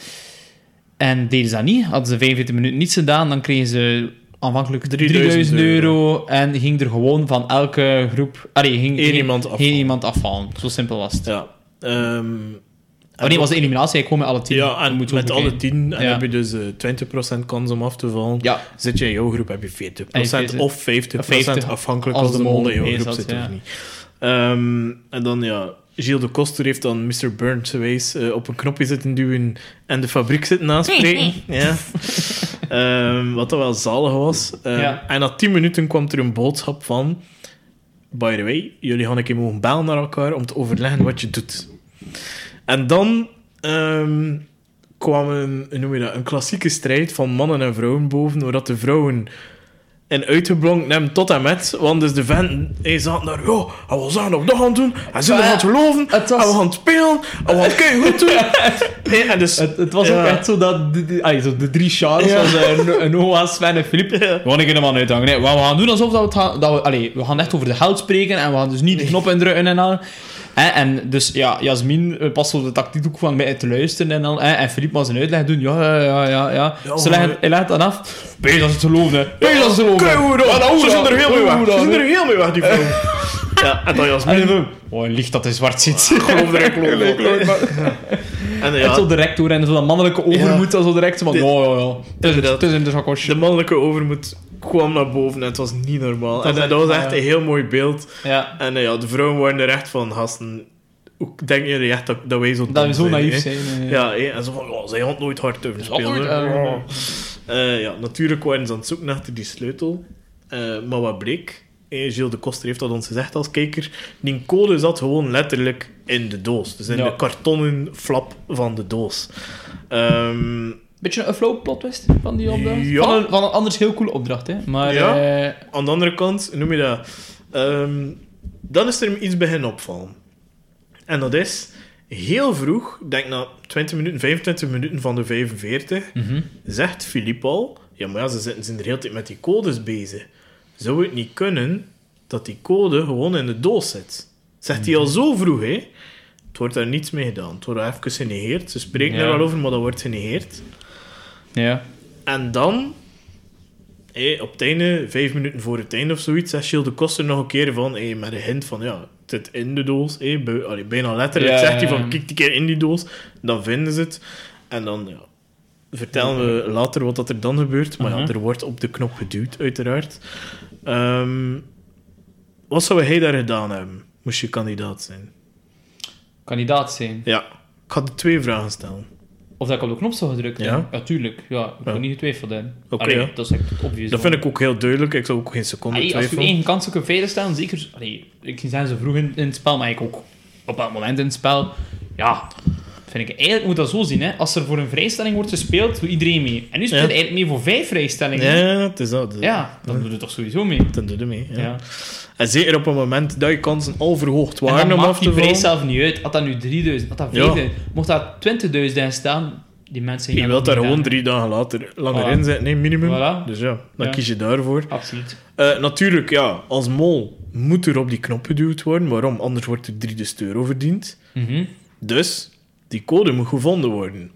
A: En deden ze dat niet, hadden ze 45 minuten niets gedaan, dan kregen ze aanvankelijk 3000,
B: 3000
A: euro. en ging er gewoon van elke groep... Allee, ging, ging-
B: iemand afvallen.
A: iemand afvallen. Zo simpel was het.
B: Ja.
A: Oh nee, was de eliminatie gewoon met alle tien.
B: Ja, en met alle tien en
A: Ja.
B: heb je dus eh 20% kans om af te vallen.
A: Ja,
B: Zit je in jouw groep, heb je 40%
A: En je
B: of 50%,
A: 50,
B: afhankelijk
A: als
B: als de mol in jouw groep zit
A: ja.
B: of niet. Ehm, en dan ja, Gilles de Koster heeft dan Mr. Burns geweest eh, op een knopje zitten duwen en de fabriek zitten aanspreken. ja. Ehm, wat dat wel zalig was. Ehm,
A: Ja.
B: En na 10 minuten kwam er een boodschap van... By the way, jullie gaan een keer mogen bellen naar elkaar om te overleggen wat je doet. En dan ehm, kwam een, noem je dat, een klassieke strijd van mannen en vrouwen boven, waar dat de vrouwen en uitgeblonken hebben tot en met, want dus de venten hey, zaten daar, ja, hij wil zeggen dat we dat gaan doen, hij zei dat we gaan het geloven,
A: het was-
B: en we gaan het spelen, we het kei goed doen. En dus,
A: Het, het was
B: Ja.
A: ook echt zo dat de, de, allee, zo de drie Charles,
B: Ja.
A: was een, een Noah, Sven en Filip.
B: Ja.
A: We gaan er helemaal uithangen. Nee, wat we gaan doen alsof dat we het gaan... Dat we, allee, we gaan echt over de held spreken en we gaan dus niet de knop indrukken en al. Hè, en dus ja, Jasmin eh, past op de tactiek ook van mij te luisteren en al. Hè, en Filip was een uitleg doen. Ja, ja, ja, ja. ja.
B: Ja,
A: Ze
B: maar-
A: leggen, hij legt dan af. Ben je dat ze te geloven, hè? Ben je dat ze te geloven? Ja,
B: dan,
A: nou,
B: ze zijn
A: dan.
B: er heel mee weg,
A: dan,
B: ze zijn er heel mee weg, die vrouw. Ja, en dan Jasmin,
A: dan, oh, een licht dat hij zwart ziet.
B: geloof er ik geloof. En
A: En
B: ja,
A: zo direct door en zo dat mannelijke overmoed, dat zo direct van,
B: De-
A: ja, ja, ja. Het is, het is in de zakosje.
B: de mannelijke overmoed kwam naar boven en het was niet normaal.
A: was
B: En dat was echt een heel mooi beeld.
A: Ja.
B: En eh, ja, de vrouwen waren er echt van, gasten, hoe denken jullie echt dat, dat wij zo
A: Dat we zo naïef zijn. eh.
B: Ja, en zo van, oh, zij had nooit hard durven
A: had
B: spelen.
A: Eh,
B: ja, natuurlijk waren ze aan het zoeken naar die sleutel. Maar wat bleek, Gilles de Koster heeft dat ons gezegd als kijker, die code zat gewoon letterlijk in de doos. Dus in
A: Ja.
B: de kartonnen flap van de doos. Ehm,
A: Beetje een flow plot twist van die opdracht.
B: Ja.
A: Van, een, van een anders heel coole opdracht, hè. Maar
B: Ja.
A: eh,
B: aan de andere kant, noem je dat? Ehm, dan is er iets beginnen opvallen. En dat is, heel vroeg, denk na 20 minuten, 25 minuten van de 45,
A: mhm.
B: zegt Filip al, ja, maar ja, ze zitten zijn de hele tijd met die codes bezig. Zou het niet kunnen dat die code gewoon in de doos zit? Zegt hij al zo vroeg, hè? Het wordt daar niets mee gedaan. Het wordt even genegeerd. Ze spreken
A: Ja.
B: er wel over, maar dat wordt genegeerd.
A: Ja.
B: En dan, op het einde, vijf minuten voor het einde of zoiets, zegt Gilles de Koster nog een keer van, hé, met een hint van, ja, het zit in de doos. allee, bijna letterlijk
A: Ja,
B: zegt hij van, kijk die keer in die doos. Dan vinden ze het. En dan, ja, vertellen we later wat dat er dan gebeurt. Maar ja,
A: Mhm.
B: er wordt op de knop geduwd, uiteraard. Ehm, wat zou hij daar gedaan hebben? moest je kandidaat zijn?
A: Kandidaat zijn.
B: Ja. Ik ga de twee vragen stellen.
A: Of dat ik op de knop zou gedrukt
B: Ja?
A: hebben. Ja, tuurlijk. Ja, ik
B: Ja.
A: heb niet getwijfeld in. Allee,
B: ja.
A: Dat is echt obvious.
B: Dat vind ik ook heel duidelijk. Ik zou ook geen seconde
A: Allee, als je
B: twijfelen.
A: eigen kansen kunt veiligstellen, zeker... Allee, ik zijn ze vroeg in, in het spel, maar ik ook op dat moment in het spel. Ja, vind ik... Eigenlijk moet dat zo zien, hè. Als er voor een vrijstelling wordt gespeeld, doet iedereen mee. En nu speelt
B: Ja.
A: eigenlijk mee voor vijf vrijstellingen.
B: Ja, het is dat.
A: Ja, dan doe je toch sowieso mee.
B: Dan doe je mee. Ja.
A: Ja.
B: En zeker op het moment dat je kansen al verhoogd
A: En
B: waren
A: dan
B: om af te
A: prijs zelf niet uit. Had dat nu 3000, had dat
B: Ja.
A: 5000, mocht dat 20.000 in staan, die mensen...
B: Je wilt daar gewoon drie dagen later langer
A: Voilà.
B: in zitten, nee, minimum.
A: Voilà.
B: Dus ja, dan kies je daarvoor.
A: Absoluut.
B: Eh, natuurlijk, ja, als mol moet er op die knop geduwd worden. Waarom? Anders wordt er 3000 euro verdiend.
A: Mhm.
B: Dus, die code moet gevonden worden.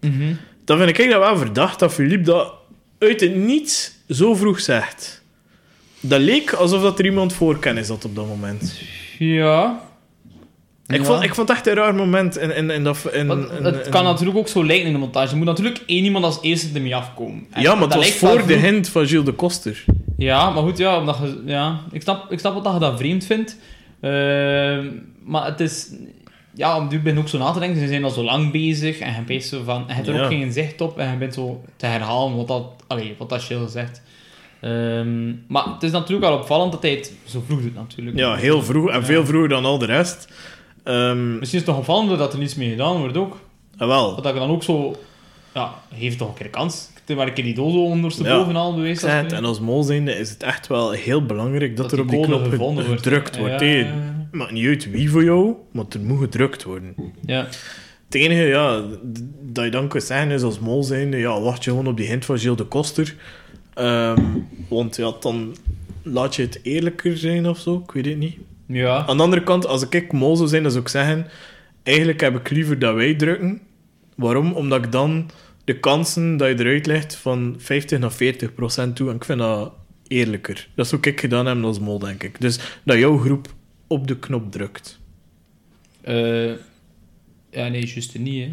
A: Mhm.
B: Dan vind ik dat wel verdacht dat Philippe dat uit het niets zo vroeg zegt. Dat leek alsof dat er iemand voor kennis had op dat moment.
A: Ja.
B: Ik,
A: Ja.
B: vond, ik vond het echt een raar moment. In, in, in dat, in,
A: Want
B: in-
A: het
B: in-
A: kan natuurlijk ook zo lijken in de montage. Er moet natuurlijk één iemand als eerste ermee afkomen. En
B: Ja, maar het
A: dat
B: was voor de
A: vroeg.
B: hint van Gilles de Koster.
A: Ja, maar goed, ja, omdat je, ja ik, snap, ik snap wat dat je dat vreemd vindt. Ehm, maar het is... Ja, om nu ben ook zo na te denken. Ze zijn al zo lang bezig en je bent zo van... Je hebt er
B: Ja.
A: ook geen zicht op en je bent zo te herhalen wat dat, allee, wat dat Gilles zegt. Ehm, maar het is natuurlijk wel opvallend dat hij het zo vroeg doet, natuurlijk.
B: Ja, heel vroeg. En veel vroeger dan al de rest. Ehm
A: Misschien is het toch opvallender dat er niets mee gedaan wordt ook.
B: ah, wel.
A: Dat ik dan ook zo... Ja, heeft toch een keer kans. Maar een keer die zo ondersteboven
B: Ja.
A: al bewezen.
B: Ik en als mol zijnde is het echt wel heel belangrijk dat, er op die knop gedrukt wordt.
A: Ja.
B: Maakt niet uit wie voor jou, maar er moet gedrukt worden.
A: Ja.
B: Het enige ja, dat je dan kunt zeggen is als mol zijnde, ja, wacht je gewoon op die hint van Gilles de Koster. Ehm, want ja, dan laat je het eerlijker zijn of zo, ik weet het niet.
A: Ja.
B: Aan de andere kant, als ik mol zou zijn, dan zou ik zeggen, eigenlijk heb ik liever dat wij drukken. Waarom? Omdat ik dan de kansen dat je eruit legt van 50 naar 40 procent toe, en ik vind dat eerlijker. Dat zou ik gedaan hebben als mol, denk ik. Dus dat jouw groep op de knop drukt.
A: Eh, ja, nee, juist niet, hè.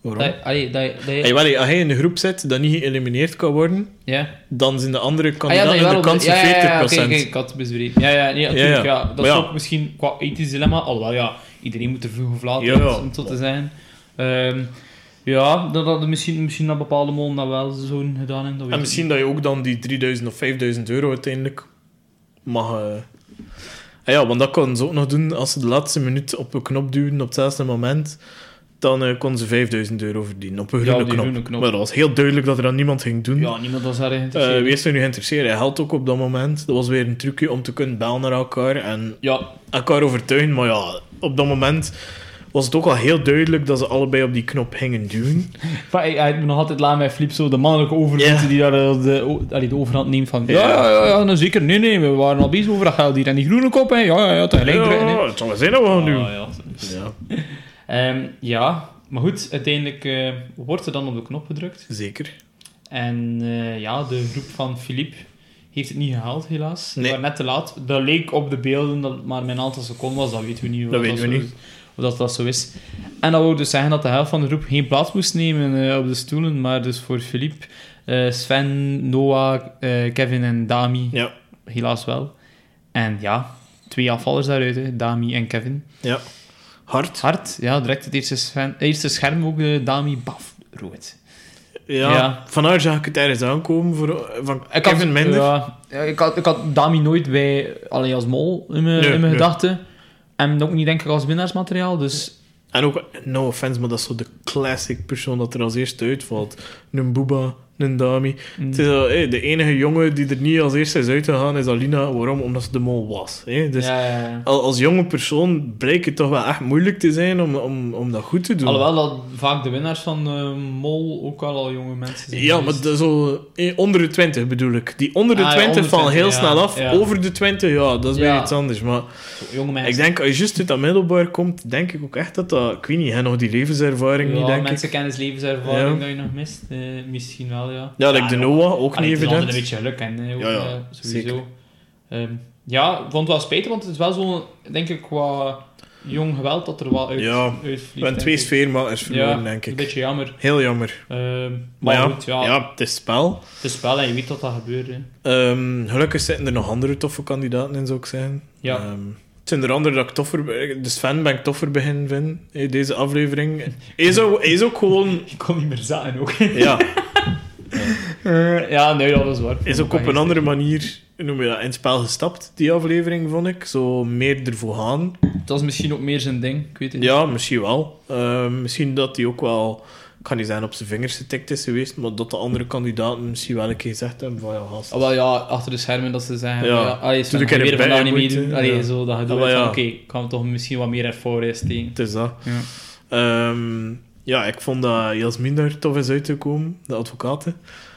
B: Waarom?
A: Dat, allee, dat, dat, je-
B: Hey, wel, als hij in de groep zit dat niet geëlimineerd kan worden,
A: ja.
B: dan zijn de andere
A: Ah, ja,
B: kandidaten
A: wel
B: de kans
A: ja, ja, ja,
B: 40
A: ja, oké,
B: procent.
A: oké, ik had het. Ja, ja, nee, natuurlijk,
B: Ja,
A: ja,
B: ja.
A: Dat
B: Maar
A: is
B: ja.
A: ook misschien qua ethisch dilemma, alhoewel, ja, iedereen moet er vroeg of laat
B: Ja, ja.
A: om zo te zijn. Ehm, ja, dat dat misschien, misschien dat bepaalde molen dat wel zo gedaan hebben.
B: En misschien dat je ook dan die 3000 of 5000 euro uiteindelijk mag... eh, ah ja, want dat kon ze ook nog doen als ze de laatste minuut op een knop duwen op hetzelfde moment. Dan eh kon ze 5000 euro verdienen op een groene, knop.
A: groene knop.
B: Maar dat was heel duidelijk dat er dan niemand ging doen.
A: Ja, niemand was daarin
B: Eh,
A: geïnteresseerd.
B: wie is er nu geïnteresseerd? Hij helpt ook op dat moment. Dat was weer een trucje om te kunnen bellen naar elkaar en
A: Ja,
B: elkaar overtuigen. Maar ja, op dat moment was het ook al heel duidelijk dat ze allebei op die knop gingen duwen.
A: Maar ik, ik moet nog altijd laten met Flip, zo de mannelijke overheid
B: Ja.
A: die daar eh, de, allee, de overhand neemt van... Ja,
B: Ja.
A: ja, ja, nou zeker. Nee, nee, we waren al bezig over dat geld hier. En die groene kop, hè. Ja, ja, ja, tegelijk drukken.
B: Ja, het zal wel zijn dat we gaan doen.
A: Ah, ja.
B: Ja,
A: Ehm, ja, maar goed, uiteindelijk eh, wordt er dan op de knop gedrukt.
B: zeker.
A: En eh, ja, de groep van Philippe heeft het niet gehaald, helaas.
B: Nee.
A: waren net te laat. Dat leek op de beelden dat het maar met een aantal seconden was. Dat weten we niet. hoe
B: Dat weten we niet.
A: Of dat, dat zo is. En dat wou dus zeggen dat de helft van de groep geen plaats moest nemen eh, op de stoelen. Maar dus voor Philippe, eh, Sven, Noah, eh, Kevin en Dami
B: Ja,
A: helaas wel. En ja, twee afvallers daaruit, hè, Dami en Kevin.
B: ja. Hard.
A: Hard, ja, direct het eerste, Sven, eerste scherm ook, de Dami, baf, rood.
B: Ja,
A: Ja.
B: vandaar zag ik het ergens aankomen voor, van
A: Ik
B: Kevin
A: had,
B: minder.
A: Ja, ja, ik, had, ik had Dami nooit bij, alleen als mol in mijn,
B: Nee,
A: in mijn
B: nee.
A: gedachten. En ook niet denk ik als winnaarsmateriaal, dus...
B: En ook, no offense, maar dat is zo de classic persoon dat er als eerste uitvalt. Een Dami.
A: mm,
B: Het is al, hé, de enige jongen die er niet als eerste is uitgegaan is Alina. Waarom? Omdat ze de mol was. Dus
A: ja, ja, ja.
B: al- als jonge persoon blijkt het toch wel echt moeilijk te zijn om, om, om dat goed te doen.
A: Alhoewel dat vaak de winnaars van de mol ook wel al jonge mensen zijn
B: Ja, maar de, zo, eh, onder de 20 bedoel ik. Die onder de
A: Ah, ja,
B: 20
A: onder
B: vallen
A: 20,
B: heel snel af. Over de 20, ja, dat is weer iets anders. Maar
A: jonge mensen.
B: ik denk, als je juist uit dat middelbaar komt, denk ik ook echt dat dat... Ik weet niet, hè, nog die levenservaring niet, denk ik.
A: mensenkennis, levenservaring dat je nog mist. Eh, misschien wel, ja.
B: Ja, like de Noah, ook niet
A: het is altijd
B: evident.
A: een beetje geluk en ook,
B: Ja, ja,
A: eh, sowieso. Ehm, ja, ik vond het wel spijtig, want het is wel zo'n, denk ik, qua jong geweld dat er wel uit,
B: Ja,
A: uitvliegt.
B: Twee
A: ik.
B: sfeermakers verloren,
A: ja,
B: denk
A: een
B: ik.
A: beetje jammer.
B: Heel jammer.
A: Ehm,
B: Maar
A: maar
B: ja,
A: goed, ja,
B: ja. het is spel.
A: het is spel en je weet dat dat gebeurt.
B: Ehm, gelukkig zitten er nog andere toffe kandidaten in, zou ik zeggen.
A: Ja.
B: Het zijn er anderen dat ik toffer... De Sven ben ik toffer beginnen vinden, in deze aflevering. Hij is ook, is ook gewoon...
A: Ik kon niet meer zagen ook.
B: Ja,
A: Eh, ja, nee, dat is waar.
B: is ook op een andere manier noem je dat, in het spel gestapt, die aflevering, vond ik. Zo meer ervoor gaan.
A: Dat is misschien ook meer zijn ding, ik weet het niet.
B: Ja, misschien wel. Eh, misschien dat hij ook wel... Ik kan niet zijn op zijn vingers getikt is geweest, maar dat de andere kandidaten misschien wel een keer gezegd hebben van ja, gast.
A: Ah, wel ja, achter de schermen dat ze zeggen,
B: Ja.
A: ja, ja allee,
B: Toen
A: Sven,
B: ik
A: ga
B: er
A: weer
B: erbij
A: vandaag niet
B: moeten,
A: meedoen. Allee,
B: ja.
A: zo dat je
B: Ah,
A: doet
B: ja.
A: oké, ik kan toch misschien wat meer ervaring steken.
B: Het is dat.
A: Ja.
B: Ehm, ja, ik vond dat Jasmin daar tof is uitgekomen, de advocaat.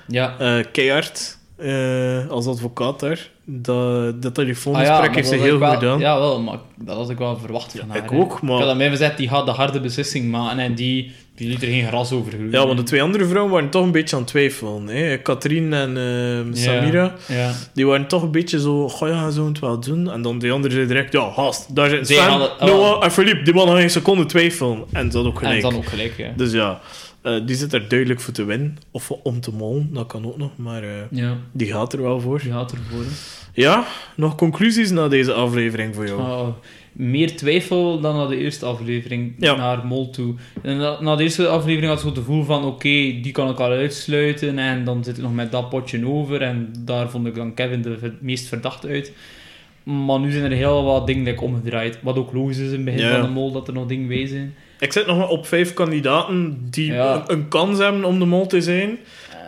A: Ja.
B: Eh keihard eh, als advocaat daar. Dat, dat
A: Ah
B: telefoongesprek
A: maar
B: heeft ze
A: dat
B: heel
A: had
B: goed gedaan.
A: Ja, wel, maar dat had ik wel verwacht van haar.
B: ik ook, maar-
A: Ik had aan mij gezegd, die gaat de harde beslissing maken en die, die liet er geen gras over groeien.
B: Ja, want de twee andere vrouwen waren toch een beetje aan het twijfelen. Hè? Katrien en ehm. Samira,
A: Ja.
B: die waren toch een beetje zo... Goh, ja, zo het wel doen. En dan die andere zei direct... Ja, gast, daar zit
A: hadden- oh.
B: Noah en Philippe. Die man had geen seconde twijfelen. En dat ook
A: En
B: gelijk.
A: dan ook gelijk, ja.
B: Dus ja, eh, die zit er duidelijk voor te winnen. Of om te molen, dat kan ook nog. Maar eh,
A: Ja,
B: die gaat er wel voor.
A: die gaat ervoor. hè.
B: Ja, nog conclusies na deze aflevering voor jou?
A: Oh, meer twijfel dan na de eerste aflevering
B: Ja.
A: naar Mol toe. En na, na de eerste aflevering had ik het gevoel van, oké, die kan ik al uitsluiten en dan zit ik nog met dat potje over en daar vond ik dan Kevin de ver- meest verdacht uit. Maar nu zijn er heel wat dingen like, omgedraaid. Wat ook logisch is in het begin
B: Ja.
A: van de mol, dat er nog dingen bij zijn.
B: Ik zit nog maar op vijf kandidaten die
A: Ja.
B: een, een kans hebben om de mol te zijn.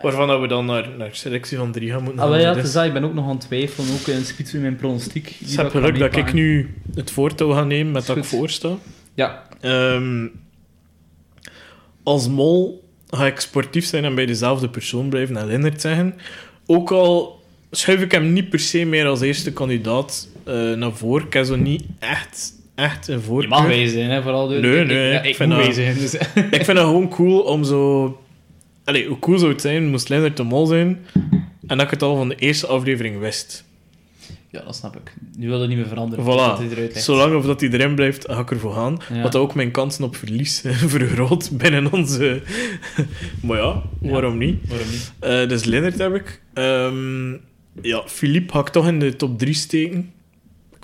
B: Waarvan dat we dan naar, naar selectie van drie gaan moeten gaan.
A: ja,
B: Dus-
A: ik ben ook nog aan het twijfelen, ook in spits in mijn pronostiek.
B: Ik heb geluk dat ik nu het voortouw ga nemen met dat ik
A: goed.
B: voor sta.
A: Ja,
B: Ehm, als mol ga ik sportief zijn en bij dezelfde persoon blijven en zeggen. Ook al schuif ik hem niet per se meer als eerste kandidaat eh, naar voren. Ik heb zo niet echt, echt een voorkeur.
A: je mag wij zijn, hè, vooral. door-
B: Nee,
A: ik-
B: nee,
A: ja,
B: ik
A: ik,
B: vind dat-
A: zijn. Dus,
B: Ik vind het gewoon cool om zo... Allee, hoe cool zou het zijn, moest Lennart de mol zijn en dat ik het al van de eerste aflevering wist.
A: ja, dat snap ik. Nu wil het niet meer veranderen.
B: Voilà. Zolang of dat hij erin blijft, ga ik ervoor gaan.
A: Ja.
B: Wat ook mijn kansen op verlies vergroot binnen onze... maar ja,
A: Ja.
B: waarom niet?
A: Waarom niet?
B: Eh, dus Lennart heb ik. Ehm, ja, Philippe ga ik toch in de top 3 steken.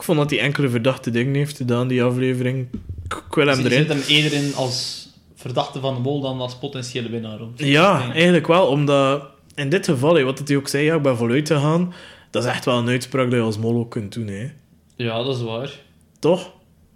B: Ik vond dat hij enkele verdachte dingen heeft gedaan, die aflevering. Ik, wil hem
A: Dus je
B: erin.
A: zit hem eerder in als verdachte van de mol dan als potentiële winnaar.
B: Ja, eigenlijk wel, omdat in dit geval, wat hij ook zei, ja, ik ben voluit te gaan. Dat is echt wel een uitspraak die je als mol ook kunt doen. Hè.
A: Ja, dat is waar.
B: Toch?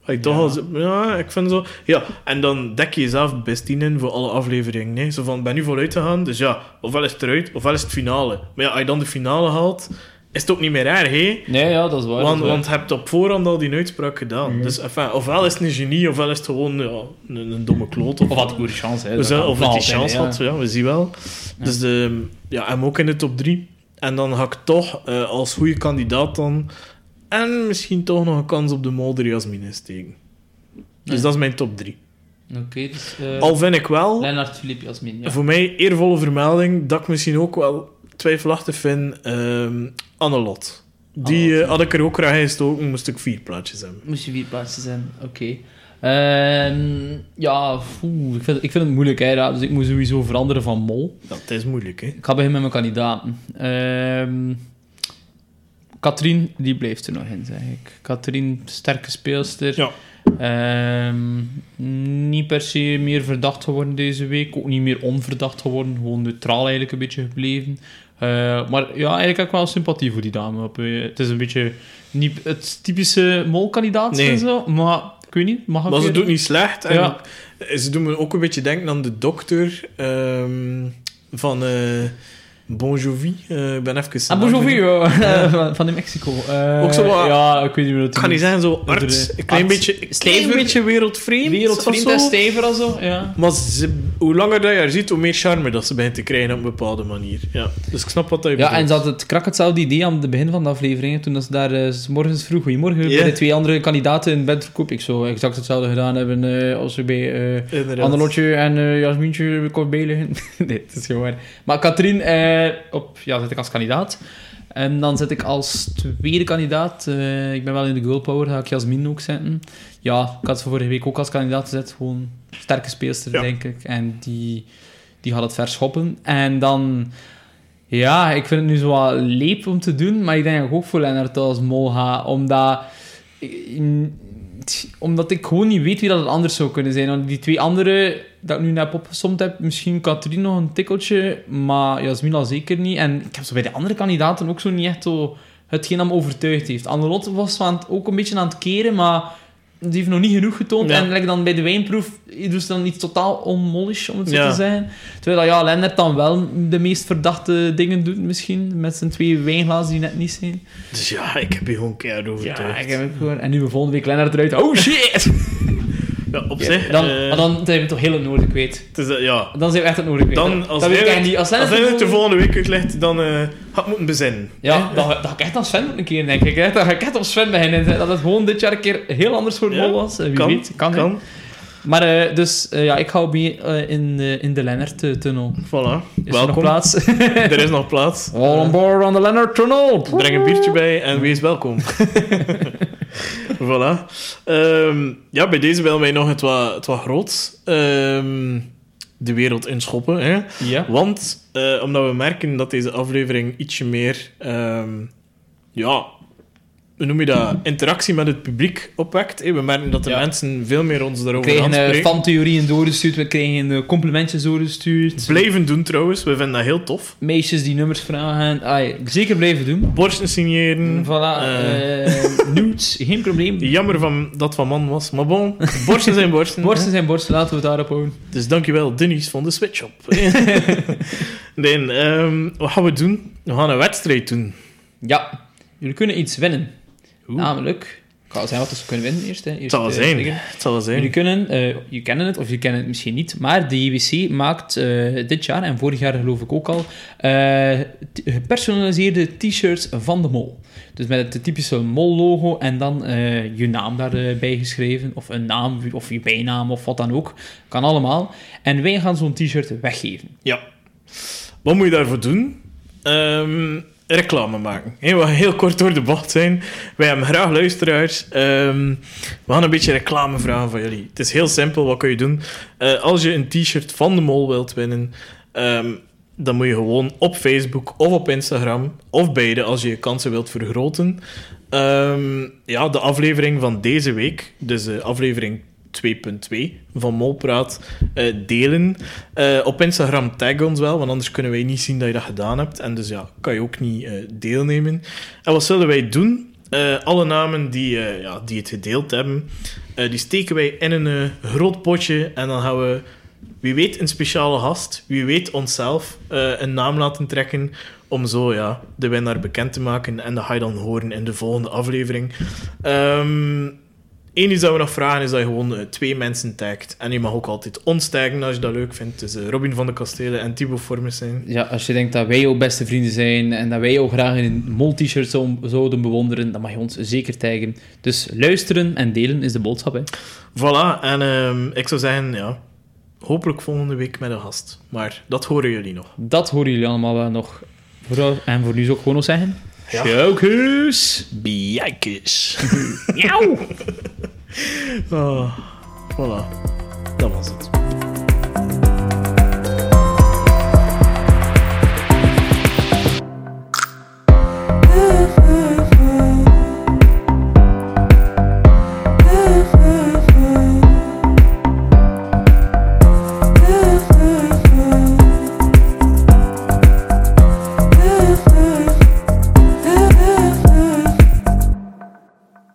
B: Ik toch
A: Ja.
B: als... Ja, ik vind zo... Ja, en dan dek je jezelf best in voor alle afleveringen. Hè. Zo van, ben nu voluit te gaan, dus ja, ofwel is het eruit, ofwel is het finale. Maar ja, als je dan de finale haalt, is het ook niet meer erg, hè?
A: Nee, ja, dat is waar.
B: Want,
A: is waar.
B: want je hebt op voorhand al die uitspraak gedaan.
A: Mhm.
B: Dus enfin, ofwel is het een genie, ofwel is het gewoon ja, een, een domme kloot.
A: Of had ik goede chance, hè.
B: Dus, of hij
A: altijd,
B: chance had, ja, we zien wel.
A: Ja.
B: Dus de, ja, hem ook in de top 3. En dan ga ik toch eh, als goede kandidaat dan... En misschien toch nog een kans op de Molder Jasmine steken. Dus dat is mijn top 3.
A: Oké, dus... eh
B: Al vind ik wel,
A: Lennart, Filip, Jasmin, ja.
B: voor mij eervolle vermelding, dat ik misschien ook wel twijfelachtig vind, ehm Annelot. Die
A: Annelot,
B: eh, had ik er ook graag in gestoken, moest ik vier plaatjes hebben.
A: Moest je vier plaatsen zijn, oké. Ehm, ja, ik, vind, ik vind het moeilijk, hè. Dus ik moet sowieso veranderen van mol.
B: Dat is moeilijk, hè.
A: Ik ga beginnen met mijn kandidaten. Ehm Katrien, die blijft er nog in, zeg ik. Katrien, sterke speelster.
B: Ja.
A: Niet per se meer verdacht geworden deze week. Ook niet meer onverdacht geworden. Gewoon neutraal eigenlijk een beetje gebleven. Eh, maar ja, eigenlijk heb ik wel sympathie voor die dame. Eh, Het is een beetje niet het typische molkandidaat
B: Nee.
A: en zo. Maar ik weet niet, mag ik
B: Maar ze doet niet slecht. En
A: Ja.
B: Ze doen me ook een beetje denken aan de dokter ehm, van eh Bon Jovi. Eh, ik ben even...
A: Ah, Bon Jovi,
B: vergeten.
A: ja. van, van in Mexico. Eh,
B: Ook zo wat-
A: Ja, ik weet niet meer wat
B: Ik ga niet zeggen zo
A: Dat
B: arts,
A: er-
B: een klein beetje, een klein beetje wereldvreemd.
A: Wereldvriend
B: of
A: en
B: zo.
A: stijver of zo, ja.
B: Maar ze, hoe langer dat je haar ziet, hoe meer charme dat ze begint te krijgen op een bepaalde manier. Ja. Dus ik snap wat dat je
A: Ja,
B: bedoelt.
A: en ze had het krak hetzelfde idee aan het begin van de aflevering. Toen ze daar eh, s morgens vroeg, goedemorgen, bij de twee andere kandidaten in bed verkoop. Ik zou exact hetzelfde gedaan hebben eh, als we bij eh. Annelotje en eh Jasmientje liggen. nee, het is gewoon waar. Maar Katrien, eh, op, ja, zit ik als kandidaat. En dan zit ik als tweede kandidaat. eh, ik ben wel in de girl power, ga ik Jasmin ook zetten. Ja, ik had ze vorige week ook als kandidaat gezet. Gewoon sterke speelster,
B: Ja.
A: denk ik. En die, die gaat het verschoppen. En dan... Ja, ik vind het nu zo wat leep om te doen, maar ik denk dat ik ook voor Lennart als mol ga. Omdat in- omdat ik gewoon niet weet wie dat het anders zou kunnen zijn. Want die twee andere dat ik nu net opgesomd heb, misschien Katrien nog een tikkeltje, maar Jasmin al zeker niet. En ik heb zo bij de andere kandidaten ook zo niet echt zo hetgeen dat me overtuigd heeft. Annelotte was aan het- ook een beetje aan het keren, maar die heeft nog niet genoeg getoond.
B: Ja.
A: En like dan bij de wijnproef doet ze dan iets totaal onmollish, om het zo
B: Ja.
A: te zeggen. Terwijl dat, ja, Lennart dan wel de meest verdachte dingen doet misschien, met zijn twee wijnglazen die net niet zijn.
B: Dus ja, ik heb je gewoon keihard overtuigd.
A: Ja, ik heb het gewoon. En nu volgende week Lennart eruit. Oh shit!
B: Ja, op zich...
A: dan,
B: eh,
A: maar dan zijn we toch heel het noorden kwijt.
B: het is, eh, ja,
A: Dan zijn we echt het noorden kwijt.
B: dan, als
A: weet ik eigenlijk niet. Als
B: als hij de
A: de
B: volgende week uitlegt, dan eh had ik moeten bezinnen.
A: Ja, dan, dan ga ik echt aan Sven moeten een keer, denk ik. hè. Dan ga ik echt op Sven beginnen. Dat het gewoon dit jaar een keer heel anders voor
B: Ja,
A: was. Wie
B: kan,
A: weet, kan.
B: kan.
A: Maar dus, ja, ik hou mee in, in de Lennart-tunnel.
B: Voilà.
A: Is er nog
B: welkom.
A: plaats?
B: er is nog plaats.
A: All on board on the Lennart-tunnel!
B: Breng een biertje bij en wees welkom. voilà. Ehm, ja, bij deze willen wij nog het wat, het wat groots ehm, de wereld inschoppen. Hè?
A: Ja.
B: Want eh, omdat we merken dat deze aflevering ietsje meer... ehm, ja, noem je dat? Interactie met het publiek opwekt. Hè? We merken dat de
A: Ja.
B: mensen veel meer ons
A: We
B: daarover
A: krijgen eh,
B: aanspreken.
A: fantheorieën doorgestuurd, we krijgen eh, complimentjes doorgestuurd.
B: Blijven doen trouwens, we vinden dat heel tof.
A: Meisjes die nummers vragen. Ai, zeker blijven doen.
B: Borsten signeren.
A: Voilà,
B: eh,
A: eh, nudes, geen probleem.
B: Jammer van, dat van man was, maar bon, borsten zijn borsten.
A: Borsten zijn borsten, laten we het daarop houden.
B: Dus dankjewel, Denise van de Switchshop. nee, ehm, wat gaan we doen? We gaan een wedstrijd doen.
A: Ja, jullie kunnen iets winnen.
B: Oeh.
A: Namelijk, ik ga zeggen wat ze kunnen winnen eerst. Hè. Eerst
B: Het zal wel
A: eh,
B: zijn. Het zal wel
A: Jullie
B: zijn.
A: kunnen, eh, je kennen het of je kennen het misschien niet, maar de JWC maakt eh, dit jaar en vorig jaar geloof ik ook al eh, t- gepersonaliseerde t-shirts van de mol. Dus met het typische mol-logo en dan eh, je naam daarbij geschreven, of een naam, of je bijnaam, of wat dan ook. Kan allemaal. En wij gaan zo'n t-shirt weggeven.
B: Ja. Wat moet je daarvoor doen? Ehm, reclame maken. We gaan heel kort door de bocht zijn. Wij hebben graag luisteraars. Ehm, we gaan een beetje reclame vragen van jullie. Het is heel simpel. Wat kun je doen? Eh, als je een t-shirt van de mol wilt winnen... ehm, dan moet je gewoon op Facebook of op Instagram, of beide, als je je kansen wilt vergroten, ehm, ja, de aflevering van deze week, dus de aflevering 2.2 van Molpraat, eh, delen. Eh, op Instagram tag ons wel, want anders kunnen wij niet zien dat je dat gedaan hebt. En dus ja, kan je ook niet eh, deelnemen. En wat zullen wij doen? Alle namen die, ja, die het gedeeld hebben, die steken wij in een groot potje en dan gaan we wie weet een speciale gast, wie weet onszelf een naam laten trekken om zo ja, de winnaar bekend te maken. En dat ga je dan horen in de volgende aflevering. Ehm Eén iets dat we nog vragen is dat je gewoon eh, twee mensen tagt. En je mag ook altijd ons taggen als je dat leuk vindt. Dus eh, Robin van de Kastelen en Thibaut Vormes zijn.
A: Ja, als je denkt dat wij jouw beste vrienden zijn en dat wij jou graag in een mol-t-shirt zou- zouden bewonderen, dan mag je ons zeker taggen. Dus luisteren en delen is de boodschap. Hè.
B: Voilà, en ehm, ik zou zeggen, ja, hopelijk volgende week met een gast. Maar dat horen jullie nog.
A: Dat horen jullie allemaal wel nog. En voor nu zou ik gewoon nog zeggen...
B: Ja.
A: Sjoukus,
B: bijkes.
A: Miauw.
B: oh, voilà, dat was het.